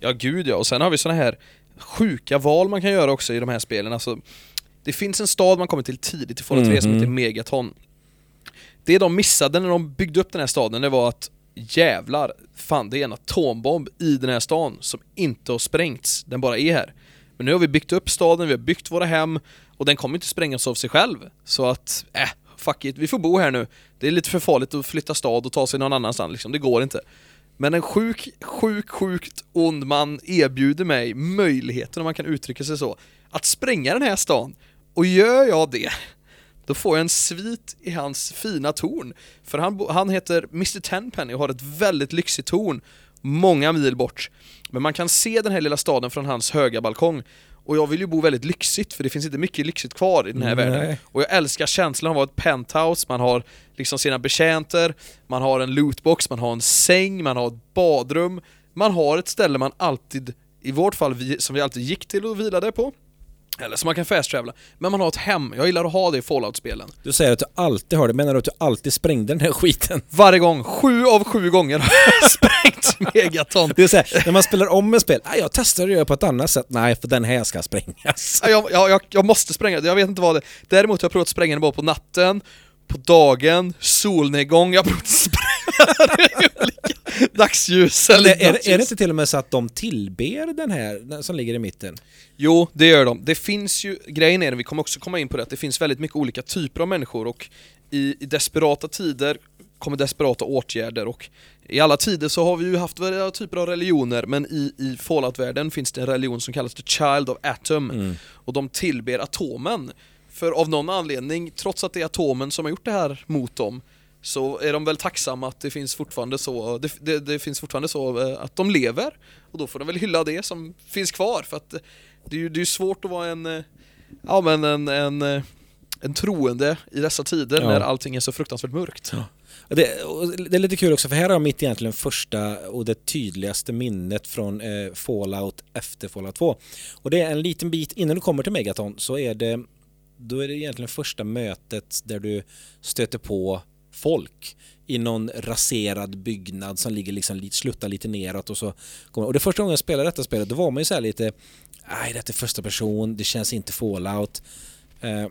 S3: Ja gud ja, och sen har vi såna här sjuka val man kan göra också i de här spelen. Alltså, det finns en stad man kommer till tidigt i Fallout 3 som
S2: Mhm.
S3: heter Megaton. Det de missade när de byggde upp den här staden, det var att jävlar, fan det är en atombomb i den här stan som inte har sprängts, den bara är här. Men nu har vi byggt upp staden, vi har byggt våra hem och den kommer inte sprängas av sig själv. Så att, äh, fuck it, vi får bo här nu. Det är lite för farligt att flytta stad och ta sig någon annanstans liksom, det går inte. Men en sjuk, sjuk, sjukt ond man erbjuder mig möjligheten, om man kan uttrycka sig så, att spränga den här stan. Och gör jag det, då får jag en svit i hans fina torn. För han, han heter Mr Tenpenny och har ett väldigt lyxigt torn, många mil bort. Men man kan se den här lilla staden från hans höga balkong. Och jag vill ju bo väldigt lyxigt, för det finns inte mycket lyxigt kvar i den här
S2: Nej.
S3: världen. Och jag älskar känslan av att ha ett penthouse, man har liksom sina betjänter, man har en lootbox, man har en säng, man har ett badrum, man har ett ställe man alltid, i vårt fall vi, som vi alltid gick till och vilade på, eller som man kan fast-travela, men man har ett hem. Jag gillar att ha det i Fallout-spelen.
S2: Du säger att du alltid har det, menar du att du alltid sprängde den här skiten?
S3: Varje gång, sju av sju gånger har jag sprängt Megaton.
S2: Det är så här, när man spelar om ett spel, jag testar att göra på ett annat sätt, nej för den här ska sprängas.
S3: Ja, Jag, jag, jag, jag måste spränga, jag vet inte vad det Däremot har jag provat att spränga den bara på natten, på dagen, solnedgång, jag i olika dagsljus eller
S2: Är, är, är det inte till och med så att de tillber den här den som ligger i mitten?
S3: Jo, det gör de. Det finns ju, grejen är, vi kommer också komma in på det, att det finns väldigt mycket olika typer av människor och i, i desperata tider kommer desperata åtgärder och i alla tider så har vi ju haft varje typer av religioner men i, i Fallout-världen finns det en religion som kallas The Child of Atom
S2: Mm.
S3: och de tillber atomen. För av någon anledning, trots att det är atomen som har gjort det här mot dem så är de väl tacksamma att det finns fortfarande så, det, det, det finns fortfarande så eh, att de lever och då får de väl hylla det som finns kvar för att eh, det är ju det är svårt att vara en, eh, ja men en, en, en troende i dessa tider
S2: Ja.
S3: när allting är så fruktansvärt mörkt.
S2: Och Det, det är lite kul också för här har jag mitt egentligen första och det tydligaste minnet från eh, Fallout efter Fallout 2. Och det är en liten bit innan du kommer till Megaton så är det då är det egentligen första mötet där du stöter på folk i någon raserad byggnad som ligger liksom sluttar lite neråt och så kommer, och det första gången jag spelade detta spelet då var man ju så här lite nej det är första person, det känns inte Fallout eh,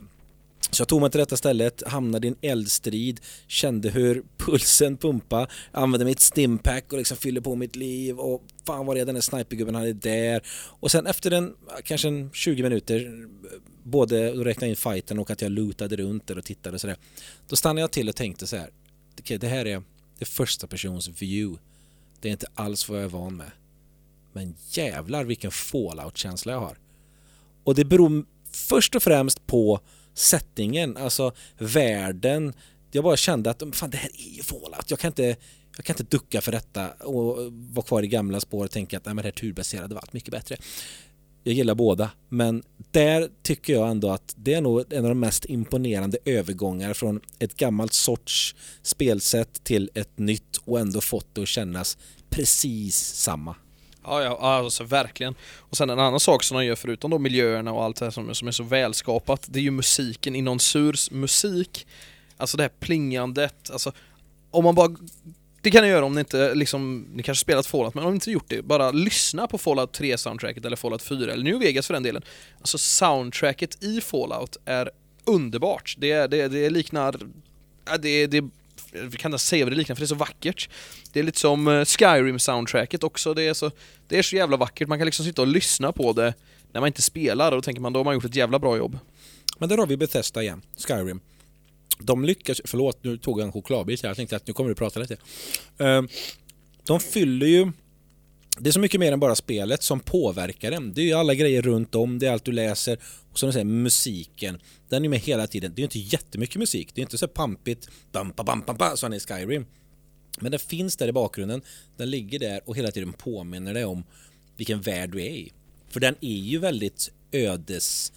S2: så jag tog mig till detta stället, hamnade i en eldstrid, kände hur pulsen pumpa, använder mitt stimpack och liksom fyller på mitt liv och fan vad det är den där snipergubben hade där. Och sen efter en, kanske en 20 minuter, både att räkna in fighten och att jag lutade runt där och tittade och sådär. Då stannade jag till och tänkte så här, okej okay, det här är det första persons view. Det är inte alls vad jag är van med. Men jävlar vilken fallout-känsla jag har. Och det beror först och främst på settingen, alltså världen. Jag bara kände att fan det här är ju Fallout. Jag kan inte, jag kan inte ducka för detta och vara kvar i gamla spår och tänka att nej, men det här turbaserade var allt mycket bättre. Jag gillar båda, men där tycker jag ändå att det är nog en av de mest imponerande övergångar från ett gammalt sorts spelsätt till ett nytt och ändå fått det att kännas precis samma.
S3: Ja, ja, alltså verkligen. Och sen en annan sak som de gör förutom då miljöerna och allt det här som, som är så välskapat, det är ju musiken. Inom Surs musik, alltså det här plingandet, alltså om man bara det kan ni göra om ni inte liksom, ni kanske spelat Fallout, men om ni inte gjort det, bara lyssna på Fallout 3-soundtracket eller Fallout 4, eller New Vegas för den delen. Alltså soundtracket i Fallout är underbart. Det, det, det liknar, det, det vi kan inte säga vad det liknar för det är så vackert. Det är lite som eh, Skyrim-soundtracket också, det är, så, det är så jävla vackert. Man kan liksom sitta och lyssna på det när man inte spelar och då tänker man då har man gjort ett jävla bra jobb.
S2: Men där har vi Bethesda igen, Skyrim. De lyckas, förlåt nu tog jag en chokladbit här, jag tänkte att nu kommer du prata lite. Ehm, de fyller ju det är så mycket mer än bara spelet som påverkar en. Det är ju alla grejer runt om, det är allt du läser och som du säger, musiken. Den är med hela tiden. Det är inte jättemycket musik, det är inte så pampigt bam, bam, bam, bam, bam, som i Skyrim. Men den finns där i bakgrunden, den ligger där och hela tiden påminner dig om vilken värld du är i. För den är ju väldigt ödes...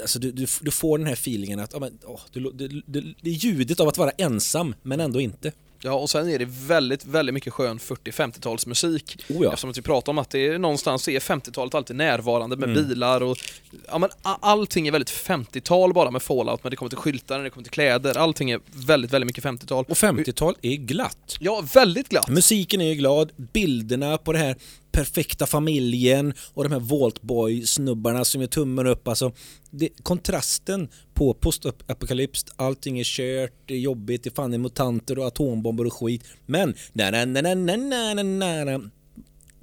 S2: Alltså du, du, du får den här feelingen att oh, men, oh, du, du, det är ljudet av att vara ensam men ändå inte.
S3: Ja, och sen är det väldigt, väldigt mycket skön 40-50-talsmusik.
S2: Oh ja.
S3: Eftersom att vi pratar om att det är någonstans är 50-talet alltid närvarande med mm. bilar och... Ja men allting är väldigt 50-tal bara med Fallout, men det kommer till skyltar, det kommer till kläder, allting är väldigt, väldigt mycket 50-tal.
S2: Och 50-tal är glatt.
S3: Ja, väldigt glatt.
S2: Musiken är glad, bilderna på det här perfekta familjen och de här Voltboy snubbarna som gör tummen upp. Alltså, det, kontrasten på postapokalyps, allting är kört, det är jobbigt, det är fan är mutanter och atombomber och skit. Men na-na-na-na-na-na-na-na-na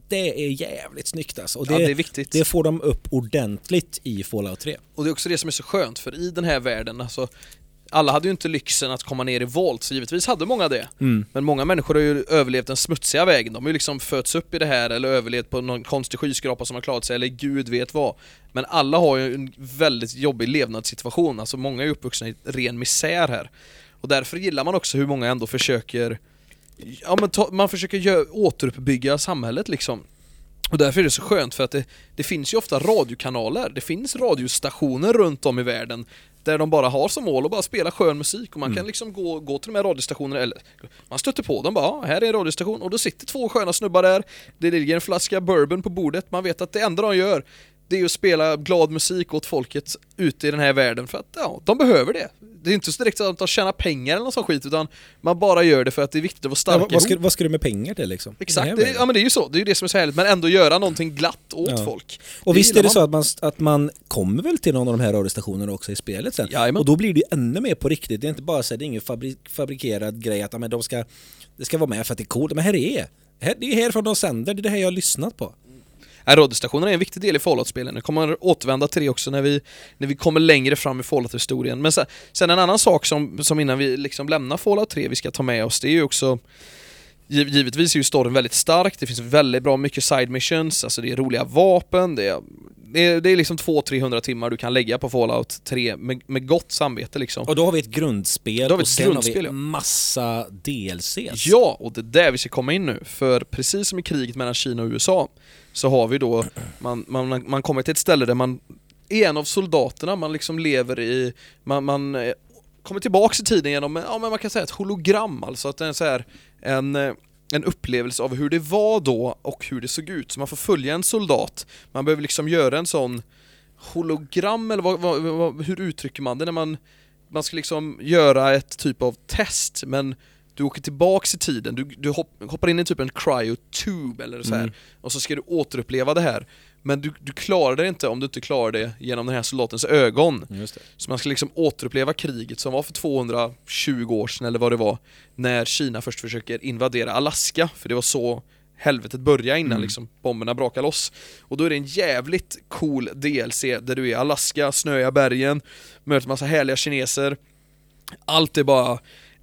S2: det är jävligt snyggt alltså. Och det,
S3: ja, det, är
S2: det, får de upp ordentligt i Fallout 3.
S3: Och det är också det som är så skönt, för i den här världen, alltså, alla hade ju inte lyxen att komma ner i volt, så givetvis hade många det.
S2: Mm.
S3: Men många människor har ju överlevt den smutsiga vägen. De har ju liksom fötts upp i det här eller överlevt på någon konstig skyskrapa som har klarat sig, eller gud vet vad. Men alla har ju en väldigt jobbig levnadssituation, alltså många är uppvuxna i ren misär här. Och därför gillar man också hur många ändå försöker Ja men ta, man försöker återuppbygga samhället liksom. Och därför är det så skönt för att det, det finns ju ofta radiokanaler, det finns radiostationer runt om i världen där de bara har som mål att bara spela skön musik och man mm. kan liksom gå, gå till de här radiostationerna eller man stöter på dem bara, ja, här är en radiostation och då sitter två sköna snubbar där, det ligger en flaska bourbon på bordet, man vet att det enda de gör det är att spela glad musik åt folket ute i den här världen för att ja, de behöver det. Det är inte så direkt att de tjänar pengar eller någon sån skit utan man bara gör det för att det är viktigt att vara starka
S2: ja, vad, ska, vad ska du med pengar till liksom?
S3: Exakt, det, ja men det är ju så, det är ju det som är så härligt, men ändå göra någonting glatt åt ja. folk.
S2: Och det visst är det man. så att man, att man kommer väl till någon av de här radiostationerna också i spelet sen?
S3: Jajamän.
S2: Och då blir det ju ännu mer på riktigt, det är inte bara så att det är ingen fabrik, fabrikerad grej att men de ska, det ska vara med för att det är coolt, men här är det. Det är härifrån de sänder, det är det här jag har lyssnat på.
S3: Ja, radiostationerna är en viktig del i Fallout-spelen. Jag kommer återvända till det också när vi, när vi kommer längre fram i Fallout-historien. Men sen, sen, en annan sak som, som innan vi liksom lämnar Fallout 3 vi ska ta med oss, det är ju också Givetvis är ju storyn väldigt stark, det finns väldigt bra mycket side missions, alltså det är roliga vapen, det är, det är, det är liksom 200-300 timmar du kan lägga på Fallout 3 med, med gott samvete liksom.
S2: Och då har vi ett grundspel
S3: då har vi
S2: ett och sen
S3: grundspel,
S2: har vi
S3: ja.
S2: massa DLCs.
S3: Ja, och det är där vi ska komma in nu, för precis som i kriget mellan Kina och USA så har vi då, man, man, man kommer till ett ställe där man är en av soldaterna, man liksom lever i, man, man eh, kommer tillbaks i tiden genom, ja men man kan säga ett hologram, alltså att det är så här, en, eh, en upplevelse av hur det var då och hur det såg ut. Så man får följa en soldat, man behöver liksom göra en sån hologram, eller vad, vad, vad, hur uttrycker man det när man, man ska liksom göra ett typ av test, men du åker tillbaks i tiden, du, du hopp, hoppar in i typ en cryotube eller så här.
S2: Mm.
S3: och så ska du återuppleva det här. Men du, du klarar det inte om du inte klarar det genom den här soldatens ögon.
S2: Det.
S3: Så man ska liksom återuppleva kriget som var för 220 år sedan eller vad det var När Kina först försöker invadera Alaska, för det var så helvetet började innan
S2: Mm.
S3: liksom bomberna brakade loss Och då är det en jävligt cool DLC där du är i Alaska, snöiga bergen, möter massa härliga kineser Allt är bara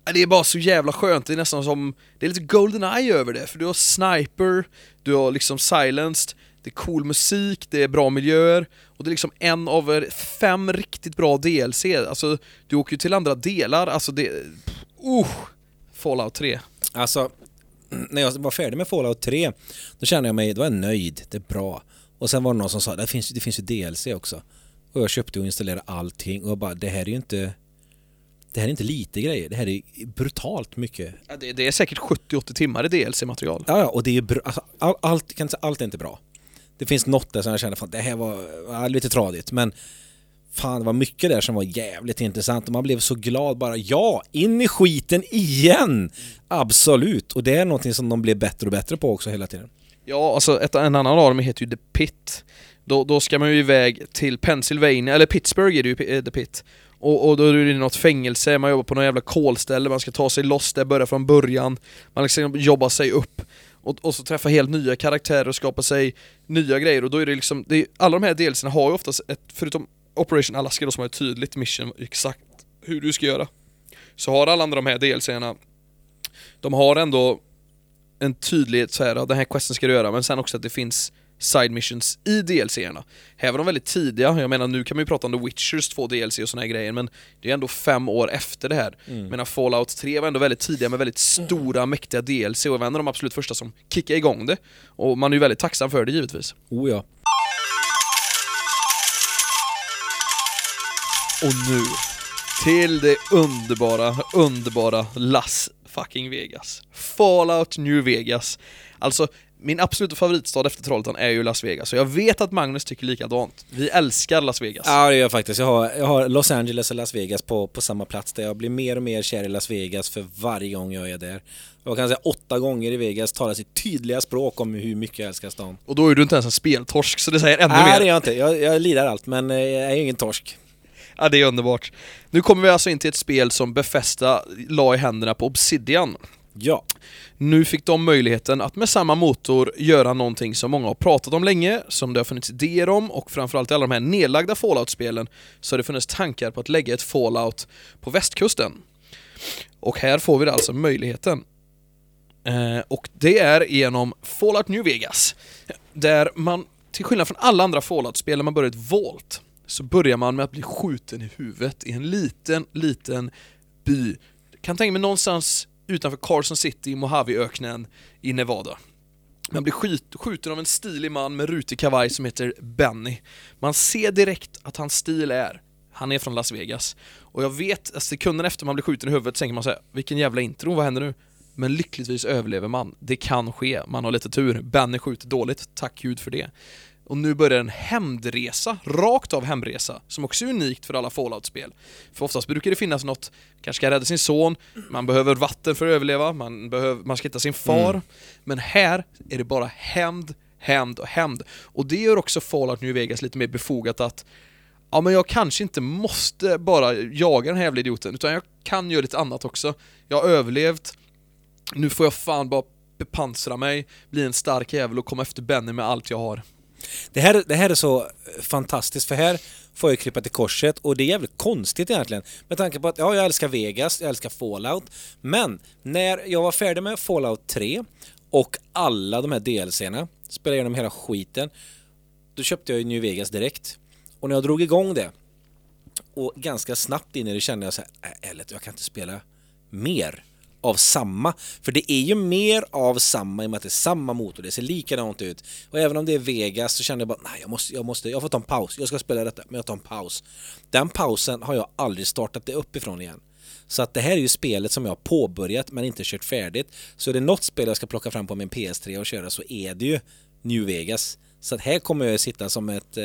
S3: Äh, det är bara så jävla skönt, det är nästan som Det är lite Golden Eye över det, för du har Sniper Du har liksom Silenced Det är cool musik, det är bra miljöer Och det är liksom en av fem riktigt bra DLC Alltså, du åker ju till andra delar, alltså det... Uh, Fallout 3
S2: Alltså, när jag var färdig med Fallout 3, då kände jag mig, då var jag nöjd, det är bra. Och sen var det någon som sa, det finns, det finns ju DLC också. Och jag köpte och installerade allting och jag bara, det här är ju inte... Det här är inte lite grejer, det här är brutalt mycket.
S3: ja, det, det är säkert 70-80 timmar i DLC-material
S2: Ja, och det är bra, alltså, all, allt, kan allt är inte bra. Det finns något där som jag känner, fan det här var ja, lite tradigt, men fan det var mycket där som var jävligt intressant och man blev så glad bara, ja, in i skiten igen! Absolut, och det är någonting som de blev bättre och bättre på också hela tiden.
S3: Ja, alltså ett, en annan av dem heter ju The Pit Då, då ska man ju iväg till Pennsylvania, eller Pittsburgh är det ju, eh, The Pit och, och då är det något fängelse, man jobbar på något jävla kolställe, man ska ta sig loss där, börja från början. Man liksom jobbar sig upp. Och, och så träffa helt nya karaktärer och skapa sig nya grejer. Och då är det liksom, det är, alla de här delserna har ju oftast ett, förutom Operation Alaska då som har ett tydligt mission exakt hur du ska göra Så har alla andra de här delserna De har ändå en tydlighet så här, ja, den här questen ska du göra, men sen också att det finns side missions i DLC-erna. Här var de väldigt tidiga, jag menar nu kan man ju prata om The Witchers två DLC och såna här grejer, men det är ändå fem år efter det här.
S2: Mm.
S3: Menar Fallout 3 var ändå väldigt tidiga med väldigt stora, mäktiga DLC och var en av de absolut första som kickade igång det. Och man är ju väldigt tacksam för det givetvis.
S2: Oh ja.
S3: Och nu, till det underbara, underbara Las fucking Vegas. Fallout New Vegas. Alltså, min absoluta favoritstad efter Trollhättan är ju Las Vegas, och jag vet att Magnus tycker likadant. Vi älskar Las Vegas.
S2: Ja, det gör jag faktiskt. Jag har, jag har Los Angeles och Las Vegas på, på samma plats där jag blir mer och mer kär i Las Vegas för varje gång jag är där. Jag kan säga åtta gånger i Vegas talar sitt tydliga språk om hur mycket jag älskar stan.
S3: Och då är du inte ens en speltorsk, så det säger ännu
S2: Nej, det
S3: mer.
S2: är jag inte. Jag, jag lirar allt, men eh, jag är ingen torsk.
S3: Ja, det är underbart. Nu kommer vi alltså in till ett spel som Befesta la i händerna på Obsidian.
S2: Ja.
S3: Nu fick de möjligheten att med samma motor göra någonting som många har pratat om länge, som det har funnits idéer om och framförallt i alla de här nedlagda Fallout-spelen så har det funnits tankar på att lägga ett Fallout på västkusten. Och här får vi alltså möjligheten. Eh, och det är genom Fallout New Vegas, där man, till skillnad från alla andra Fallout-spel när man börjar ett Vault, så börjar man med att bli skjuten i huvudet i en liten, liten by. Kan tänka mig någonstans utanför Carson City i Mojaveöknen i Nevada. Man blir skjut, skjuten av en stilig man med rutig kavaj som heter Benny. Man ser direkt att hans stil är, han är från Las Vegas. Och jag vet, att sekunden efter man blir skjuten i huvudet tänker man säga vilken jävla intro, vad händer nu? Men lyckligtvis överlever man. Det kan ske, man har lite tur. Benny skjuter dåligt, tack gud för det. Och nu börjar en hämndresa, rakt av hemresa, som också är unikt för alla Fallout-spel. För oftast brukar det finnas något, kanske ska rädda sin son, man behöver vatten för att överleva, man, behöver, man ska hitta sin far.
S2: Mm.
S3: Men här är det bara hämnd, hämnd och hämnd. Och det gör också Fallout New Vegas lite mer befogat att Ja men jag kanske inte måste bara jaga den här jävla idioten, utan jag kan göra lite annat också. Jag har överlevt, nu får jag fan bara bepansra mig, bli en stark jävel och komma efter Benny med allt jag har.
S2: Det här, det här är så fantastiskt för här får jag klippa till korset och det är jävligt konstigt egentligen. Med tanke på att ja, jag älskar Vegas, jag älskar Fallout. Men när jag var färdig med Fallout 3 och alla de här DLCerna, spelade igenom hela skiten, då köpte jag ju New Vegas direkt. Och när jag drog igång det och ganska snabbt in i det kände jag så här, äh, ärligt, jag kan inte spela mer av samma. För det är ju mer av samma i och med att det är samma motor, det ser likadant ut. Och även om det är Vegas så kände jag bara, nej jag måste, jag måste, jag får ta en paus. Jag ska spela detta, men jag tar en paus. Den pausen har jag aldrig startat det uppifrån igen. Så att det här är ju spelet som jag har påbörjat men inte kört färdigt. Så är det något spel jag ska plocka fram på min PS3 och köra så är det ju New Vegas. Så att här kommer jag sitta som ett eh,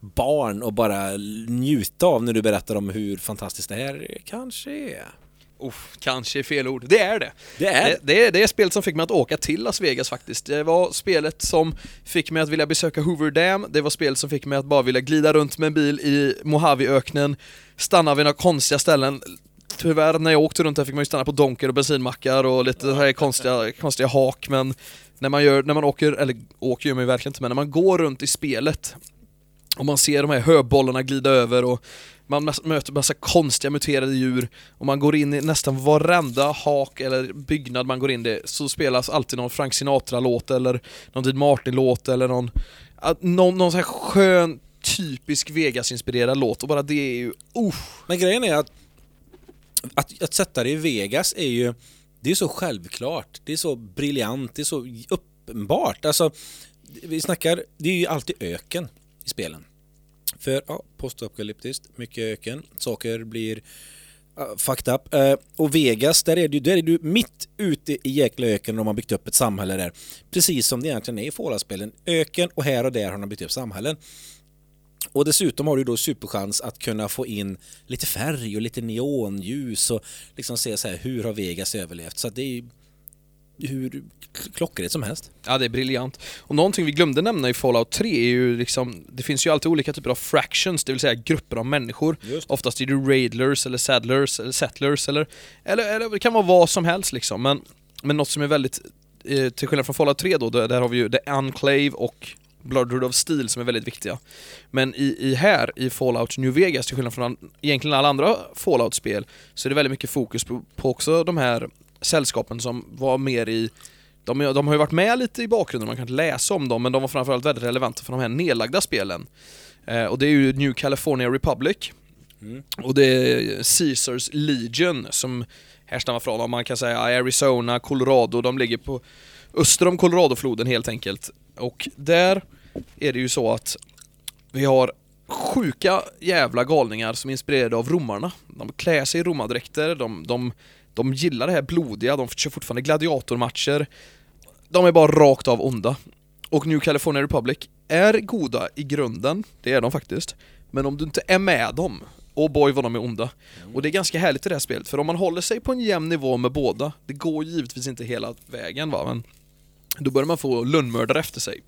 S2: barn och bara njuta av när du berättar om hur fantastiskt det här kanske är.
S3: Uff, kanske är fel ord. Det är det.
S2: Det är
S3: Det, det, är, det spelet som fick mig att åka till Las Vegas faktiskt. Det var spelet som fick mig att vilja besöka Hoover Dam, det var spelet som fick mig att bara vilja glida runt med en bil i Mojave-öknen, stanna vid några konstiga ställen. Tyvärr när jag åkte runt där fick man ju stanna på donker och bensinmackar och lite här konstiga, konstiga hak men när man, gör, när man åker, eller åker gör man ju verkligen inte, men när man går runt i spelet och man ser de här höbollarna glida över och man möter massa konstiga muterade djur och man går in i nästan varenda hak eller byggnad man går in i så spelas alltid någon Frank Sinatra-låt eller någon Dean Martin-låt eller någon, någon, någon sån här skön typisk Vegas-inspirerad låt och bara det är ju, Uh.
S2: Men grejen är att, att att sätta det i Vegas är ju det är så självklart, det är så briljant, det är så uppenbart. Alltså, vi snackar, det är ju alltid öken i spelen. För ja, postapokalyptiskt, mycket öken, saker blir uh, fucked up. Uh, och Vegas, där är, du, där är du mitt ute i jäkla öken och de har byggt upp ett samhälle där. Precis som det egentligen är i Fallout-spelen. Öken och här och där har de byggt upp samhällen. Och dessutom har du då superchans att kunna få in lite färg och lite neonljus och liksom se så här hur har Vegas överlevt. Så att det är ju hur klockrent som helst.
S3: Ja, det är briljant. Och någonting vi glömde nämna i Fallout 3 är ju liksom, det finns ju alltid olika typer av fractions, det vill säga grupper av människor. Oftast är det raidlers eller saddlers eller settlers eller, eller, eller det kan vara vad som helst liksom. Men, men något som är väldigt, eh, till skillnad från Fallout 3 då, där, där har vi ju The Enclave och Bloodroot of Steel som är väldigt viktiga. Men i, i här, i Fallout New Vegas, till skillnad från an, egentligen alla andra Fallout-spel, så är det väldigt mycket fokus på, på också de här sällskapen som var mer i de, de har ju varit med lite i bakgrunden, man kan inte läsa om dem, men de var framförallt väldigt relevanta för de här nedlagda spelen. Eh, och det är ju New California Republic,
S2: Mm.
S3: och det är Caesars Legion som härstammar från, om man kan säga Arizona, Colorado, de ligger på öster om Coloradofloden helt enkelt. Och där är det ju så att vi har sjuka jävla galningar som är inspirerade av romarna. De klär sig i romadräkter, de, de, de gillar det här blodiga, de kör fortfarande gladiatormatcher. De är bara rakt av onda. Och New California Republic är goda i grunden, det är de faktiskt. Men om du inte är med dem, och boy vad de är onda. Och det är ganska härligt i det här spelet, för om man håller sig på en jämn nivå med båda, det går givetvis inte hela vägen va, men då börjar man få lönnmördare efter sig.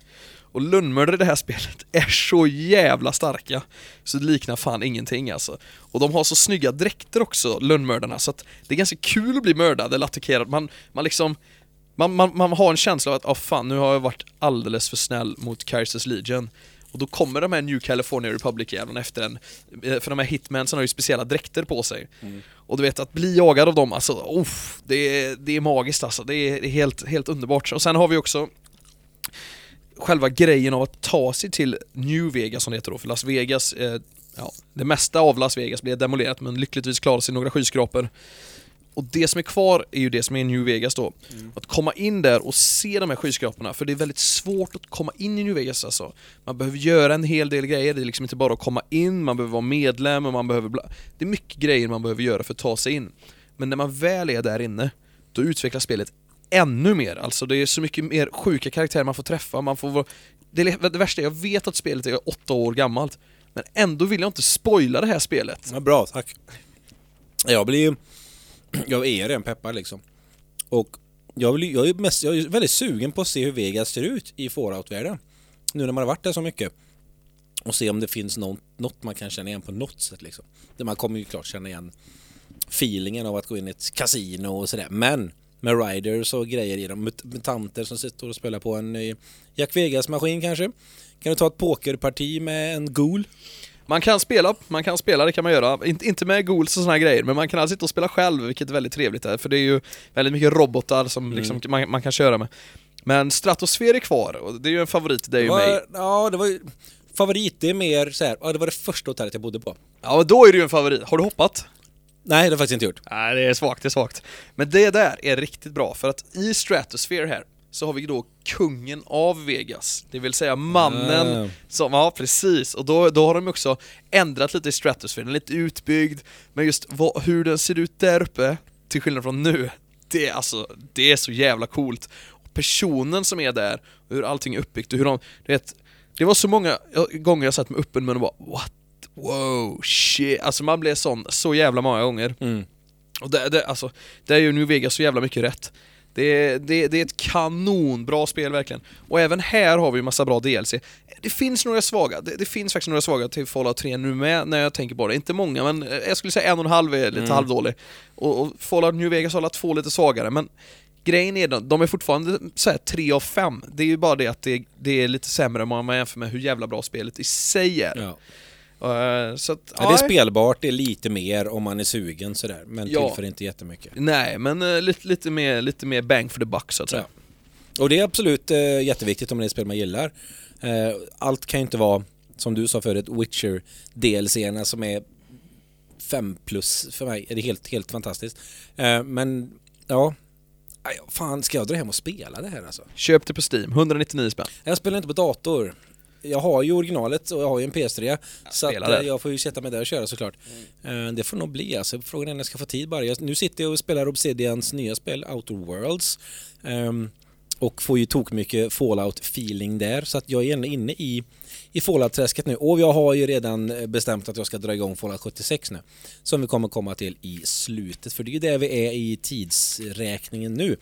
S3: Och lönnmördare i det här spelet är så jävla starka, så det liknar fan ingenting alltså. Och de har så snygga dräkter också, lönnmördarna, så att det är ganska kul att bli mördad eller attackerad. Man, man liksom man, man, man har en känsla av att, ah fan, nu har jag varit alldeles för snäll mot Kaisers Legion. Och då kommer de här New California Republic-jävlarna efter en, eh, för de här hitmansen har ju speciella dräkter på sig. Och du vet, att bli jagad av dem, alltså, uff, det, är, det är magiskt alltså. Det är, det är helt, helt underbart. Och sen har vi också själva grejen av att ta sig till New Vegas som det heter då, för Las Vegas, eh, ja, det mesta av Las Vegas blev demolerat men lyckligtvis klarade sig några skyskrapor. Och det som är kvar är ju det som är New Vegas då. Att komma in där och se de här skyskraporna, för det är väldigt svårt att komma in i New Vegas alltså. Man behöver göra en hel del grejer, det är liksom inte bara att komma in, man behöver vara medlem och man behöver... Bla... Det är mycket grejer man behöver göra för att ta sig in. Men när man väl är där inne, då utvecklas spelet ännu mer. Alltså det är så mycket mer sjuka karaktärer man får träffa, man får vara... Det, är- det värsta är, jag vet att spelet är åtta år gammalt, men ändå vill jag inte spoila det här spelet.
S2: Ja, bra, tack. Jag blir ju... Jag är redan peppad liksom. Och jag, vill, jag, är mest, jag är väldigt sugen på att se hur Vegas ser ut i Fallout-världen. Nu när man har varit där så mycket. Och se om det finns något, något man kan känna igen på något sätt liksom. Man kommer ju klart känna igen feelingen av att gå in i ett kasino och sådär. Men med riders och grejer i dem, mut- mutanter som sitter och spelar på en Jack Vegas-maskin kanske. Kan du ta ett pokerparti med en ghoul?
S3: Man kan spela, man kan spela, det kan man göra. Inte, inte med ghouls och såna här grejer, men man kan alltså sitta och spela själv, vilket är väldigt trevligt är, för det är ju väldigt mycket robotar som liksom man, man kan köra med. Men Stratosfär är kvar, och det är ju en favorit till dig och mig.
S2: ja, det var ju... Favorit, det är mer så här, ja, det var det första hotellet jag bodde på.
S3: Ja, men då är det ju en favorit. Har du hoppat?
S2: Nej, det har jag faktiskt inte gjort.
S3: Nej, det är svagt, det är svagt. Men det där är riktigt bra, för att i Stratosphere här så har vi då kungen av Vegas, det vill säga mannen
S2: Ah.
S3: som, ja precis, och då, då har de också ändrat lite i Stratosphere, den är lite utbyggd, men just vad, hur den ser ut där uppe, till skillnad från nu, det är alltså, det är så jävla coolt. Och personen som är där, hur allting är uppbyggt och hur de, du vet, det var så många gånger jag satt med öppen mun och bara what, wow, shit, alltså man blev sån så jävla många gånger.
S2: Mm.
S3: Och det, det, alltså, det är ju New Vegas så jävla mycket rätt. Det är, det, det är ett kanonbra spel verkligen. Och även här har vi massa bra DLC. Det finns några svaga, det, det finns faktiskt några svaga till Fallout 3 nu med när jag tänker på det. Inte många, men eh, jag skulle säga en och en halv är lite
S2: Mm.
S3: halvdålig. Och, och Fallout New Vegas har alla två lite svagare, men grejen är de, de är fortfarande så här 3 av 5. Det är ju bara det att det, det är lite sämre om man jämför med hur jävla bra spelet i sig är.
S2: Ja.
S3: Eh, så att,
S2: Ja, det är
S3: ja,
S2: spelbart, det är lite mer om man är sugen sådär, men
S3: Ja.
S2: tillför inte jättemycket.
S3: Nej, men eh, lite, lite, mer, lite mer bang for the buck så att säga.
S2: Och det är absolut eh, jätteviktigt om det är ett spel man gillar. Eh, allt kan ju inte vara, som du sa förut, Witcher DLC-erna som är 5 plus för mig. Det är helt, helt fantastiskt. Men ja, Aj, fan ska jag dra hem och spela det här alltså?
S3: Köp det på Steam, 199 spänn.
S2: Jag spelar inte på dator. Jag har ju originalet och jag har ju en PS3. så att, eh,
S3: det.
S2: jag får ju sätta mig där och köra såklart. Eh, det får nog bli alltså. Frågan är när jag ska få tid bara. Jag, nu sitter jag och spelar Obsidians nya spel Outer Worlds. Ehm, och får ju tok mycket Fallout-feeling där. Så att jag är inne i, i Fallout-träsket nu. Och jag har ju redan eh, bestämt att jag ska dra igång Fallout 76 nu. Som vi kommer komma till i slutet. För det är ju där vi är i tidsräkningen nu.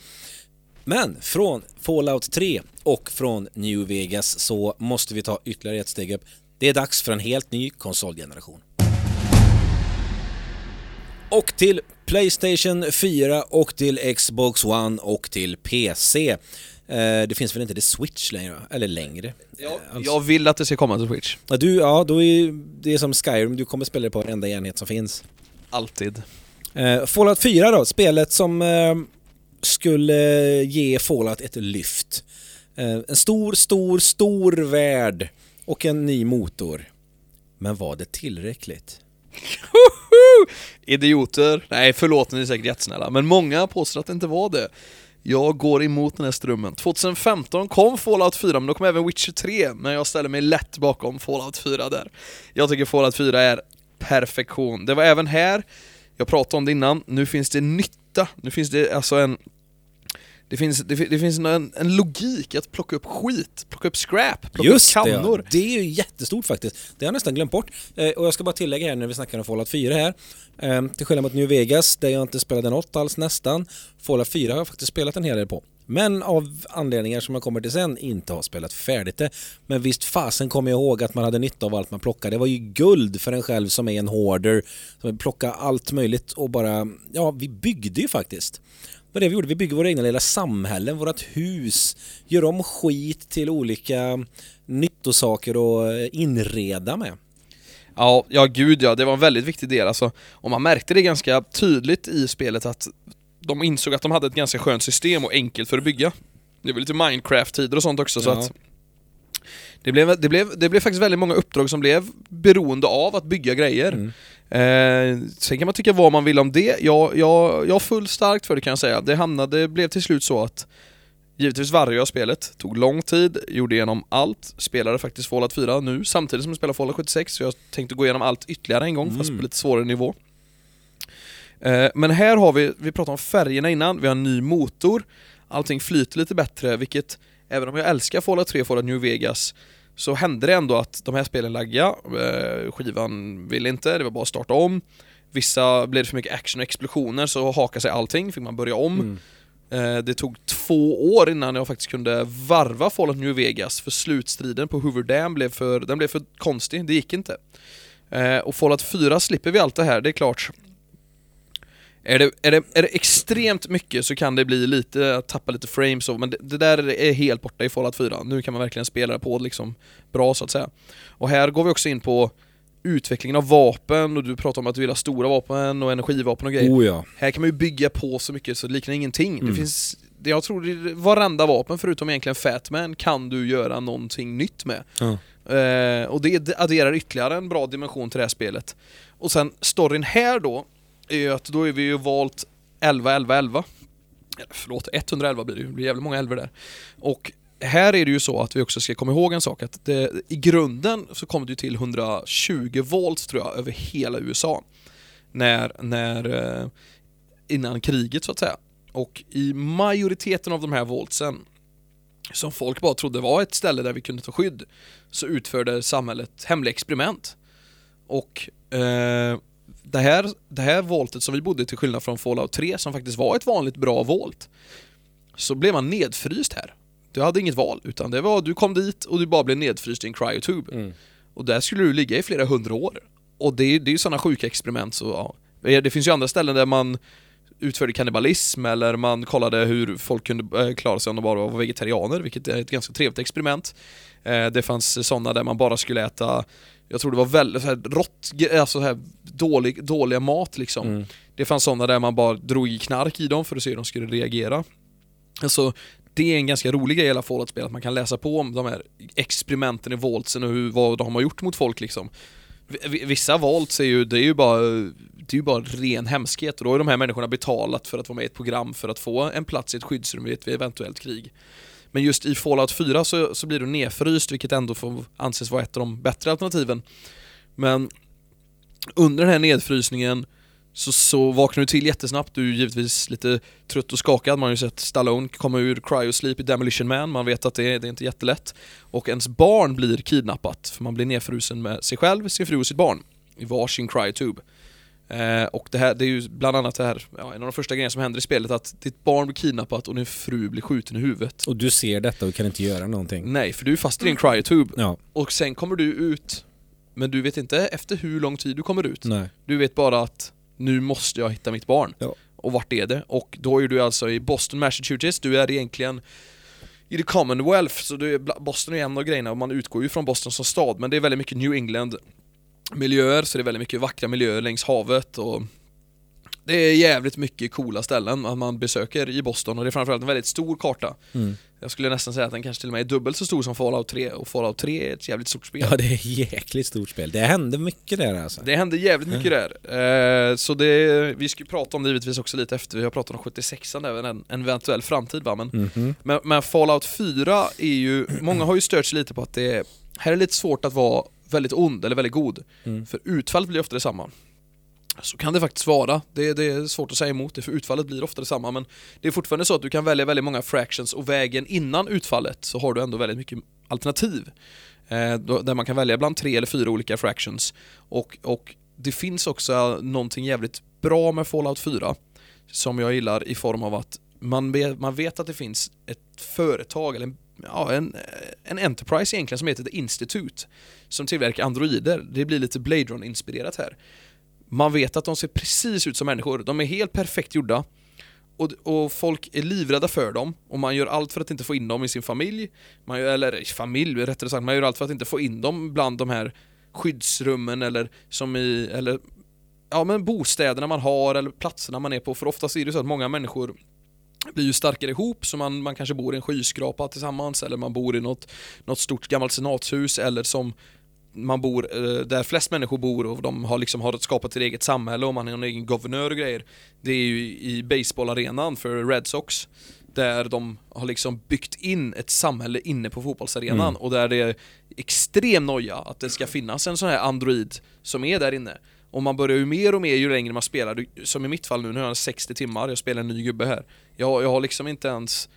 S2: Men från Fallout 3 och från New Vegas så måste vi ta ytterligare ett steg upp. Det är dags för en helt ny konsolgeneration. Och till Playstation 4 och till Xbox One och till PC. Eh, det finns väl inte det Switch längre? Eller längre? Eh, alltså-
S3: Jag vill att det ska komma till Switch.
S2: Ja, du, ja, då är det är som Skyrim, du kommer spela det på varenda enhet som finns.
S3: Alltid.
S2: Eh, Fallout 4 då, spelet som skulle ge Fallout ett lyft. Eh, en stor, stor, stor värld och en ny motor. Men var det tillräckligt?
S3: Idioter. Nej, förlåt, ni är säkert jättesnälla. Men många påstår att det inte var det. Jag går emot den här strömmen. 2015 kom Fallout 4, men då kom även Witcher 3. Men jag ställer mig lätt bakom Fallout 4 där. Jag tycker Fallout 4 är perfektion. Det var även här, jag pratade om det innan, nu finns det nytt nytta. Nu finns det alltså en det finns, det, det finns en, en logik att plocka upp skit, plocka upp scrap, plocka
S2: Just
S3: upp
S2: det,
S3: kannor.
S2: ja. det är ju jättestort faktiskt. Det har jag nästan glömt bort. Eh, och jag ska bara tillägga här när vi snackar om Fallout 4 här. Eh, till skillnad mot New Vegas, där jag inte spelade något alls nästan. Fallout 4 har jag faktiskt spelat en hel del på. Men av anledningar som jag kommer till sen inte har spelat färdigt det. Men visst fasen kommer jag ihåg att man hade nytta av allt man plockade. Det var ju guld för en själv som är en hoarder. Som plockade allt möjligt och bara, ja vi byggde ju faktiskt. var det vi gjorde, vi bygger våra egna lilla samhällen, vårat hus, gör om skit till olika nyttosaker att eh, inreda med.
S3: Ja, ja gud ja, det var en väldigt viktig del alltså. Och man märkte det ganska tydligt i spelet att de insåg att de hade ett ganska skönt system och enkelt för att bygga. Det var lite Minecraft-tider och sånt också så
S2: Ja.
S3: att det blev, det, blev, det blev faktiskt väldigt många uppdrag som blev beroende av att bygga grejer.
S2: Mm.
S3: Eh, sen kan man tycka vad man vill om det. Jag, jag, jag har fullt starkt för det kan jag säga. Det hamnade, det blev till slut så att Givetvis varje jag spelet, tog lång tid, gjorde igenom allt, spelade faktiskt Fallout 4 nu samtidigt som jag spelar Fallout 76 så jag tänkte gå igenom allt ytterligare en gång fast
S2: Mm.
S3: på lite svårare nivå. Eh, men här har vi, vi pratade om färgerna innan, vi har en ny motor, allting flyter lite bättre vilket, även om jag älskar Fallout 3 och Fallout New Vegas så hände det ändå att de här spelen laggade, eh, skivan ville inte, det var bara att starta om. Vissa blev det för mycket action och explosioner så hakade sig allting, fick man börja om.
S2: Mm.
S3: Eh, Det tog två år innan jag faktiskt kunde varva Fallout New Vegas för slutstriden på Hoover Dam blev för, den blev för konstig, det gick inte. Och Fallout 4 slipper vi allt det här, det är klart. Är det, är, det, är det extremt mycket så kan det bli lite, tappa lite frames och, men det, det där är helt borta i Fallout 4. Nu kan man verkligen spela det på liksom bra så att säga. Och här går vi också in på utvecklingen av vapen och du pratar om att du vill ha stora vapen och energivapen och grejer.
S2: Oh ja.
S3: Här kan man ju bygga på så mycket så det liknar ingenting.
S2: Mm.
S3: Det finns, jag tror varenda vapen förutom egentligen Fatman kan du göra någonting nytt med.
S2: Ja.
S3: Eh, och det adderar ytterligare en bra dimension till det här spelet. Och sen storyn här då, är ju att då är vi ju valt 11, 11, 11. Förlåt, 111 blir det ju, det blir jävligt många 11 där. Och här är det ju så att vi också ska komma ihåg en sak, att det, i grunden så kom det ju till 120 volt tror jag över hela USA. När, när, eh, innan kriget så att säga. Och i majoriteten av de här voltsen, som folk bara trodde var ett ställe där vi kunde ta skydd, så utförde samhället hemliga experiment. Och eh, det här, det här voltet som vi bodde till skillnad från Fallout 3 som faktiskt var ett vanligt bra volt så blev man nedfryst här. Du hade inget val, utan det var du kom dit och du bara blev nedfryst i en cryotube.
S2: Mm.
S3: Och där skulle du ligga i flera hundra år. Och det, är- det är ju sådana sjuka experiment så ja. Det finns ju andra ställen där man utförde kannibalism eller man kollade hur folk kunde eh, klara sig om de bara var vegetarianer, vilket är ett ganska trevligt experiment. Eh, Det fanns sådana där man bara skulle äta, jag tror det var väldigt så här, rått, alltså så här, dålig, dåliga mat liksom.
S2: Mm.
S3: Det fanns sådana där man bara drog i knark i dem för att se hur de skulle reagera. Alltså, det är en ganska rolig grej i alla Fallout-spel, att man kan läsa på om de här experimenten i Voltsen och hur, vad de har gjort mot folk liksom. Vissa Volts är ju, det är ju bara, det är ju bara ren hemskhet och då har de här människorna betalat för att vara med i ett program för att få en plats i ett skyddsrum vid ett eventuellt krig. Men just i Fallout 4 så, så blir du nedfryst, vilket ändå får anses vara ett av de bättre alternativen. Men under den här nedfrysningen så, så vaknar du till jättesnabbt, du är givetvis lite trött och skakad, man har ju sett Stallone komma ur cryosleep i Demolition Man, man vet att det, är- det är inte jättelätt. Och ens barn blir kidnappat, för man blir nedfrusen med sig själv, sin fru och sitt barn i varsin cryotube. Eh, och det här, det är ju bland annat det här, ja, en av de första grejerna som händer i spelet, att ditt barn blir kidnappat och din fru blir skjuten i huvudet.
S2: Och du ser detta och kan inte göra någonting.
S3: Nej, för du är fast i din cryotube,
S2: Ja,
S3: och sen kommer du ut, men du vet inte efter hur lång tid du kommer ut.
S2: nej.
S3: Du vet bara att nu måste jag hitta mitt barn.
S2: Ja.
S3: Och vart är det? Och då är du alltså i Boston, Massachusetts, du är egentligen i the Commonwealth, så du är, Boston är en av grejerna och man utgår ju från Boston som stad, men det är väldigt mycket New England miljöer, så det är väldigt mycket vackra miljöer längs havet och det är jävligt mycket coola ställen att man besöker i Boston och det är framförallt en väldigt stor karta.
S2: Mm.
S3: Jag skulle nästan säga att den kanske till och med är dubbelt så stor som Fallout 3 och Fallout 3 är ett jävligt stort spel.
S2: Ja, det är ett jäkligt stort spel. Det hände mycket där alltså.
S3: Det händer jävligt mycket där. Eh, så det, vi ska ju prata om det givetvis också lite efter, vi har pratat om 76 an även en, en eventuell framtid va, men,
S2: Mhm.
S3: men, men Fallout 4 är ju, många har ju stört sig lite på att det är, här är lite svårt att vara väldigt ond eller väldigt god,
S2: Mm.
S3: för utfallet blir ofta detsamma. Så kan det faktiskt vara, det, det är svårt att säga emot det för utfallet blir ofta detsamma men det är fortfarande så att du kan välja väldigt många fractions och vägen innan utfallet så har du ändå väldigt mycket alternativ. Eh, där man kan välja bland tre eller fyra olika fractions. Och, och det finns också någonting jävligt bra med Fallout 4 som jag gillar i form av att man vet, man vet att det finns ett företag, eller en, ja, en, en Enterprise egentligen som heter The Institute som tillverkar androider. Det blir lite Blade Runner-inspirerat här. Man vet att de ser precis ut som människor, de är helt perfekt gjorda och, och folk är livrädda för dem och man gör allt för att inte få in dem i sin familj. Man gör, eller familj rättare sagt, man gör allt för att inte få in dem bland de här skyddsrummen eller som i, eller ja men bostäderna man har eller platserna man är på. För oftast är det så att många människor blir ju starkare ihop så man, man kanske bor i en skyskrapa tillsammans eller man bor i något, något stort gammalt senatshus eller som man bor eh, där flest människor bor och de har liksom har skapat ett eget samhälle och man har en egen guvernör och grejer. Det är ju i baseballarenan för Red Sox där de har liksom byggt in ett samhälle inne på fotbollsarenan
S2: Mm.
S3: och där det är extrem noja att det ska finnas en sån här android som är där inne. Och man börjar ju mer och mer ju längre man spelar, som i mitt fall nu, nu har jag 60 timmar, jag spelar en ny gubbe här. Jag, jag har liksom inte ens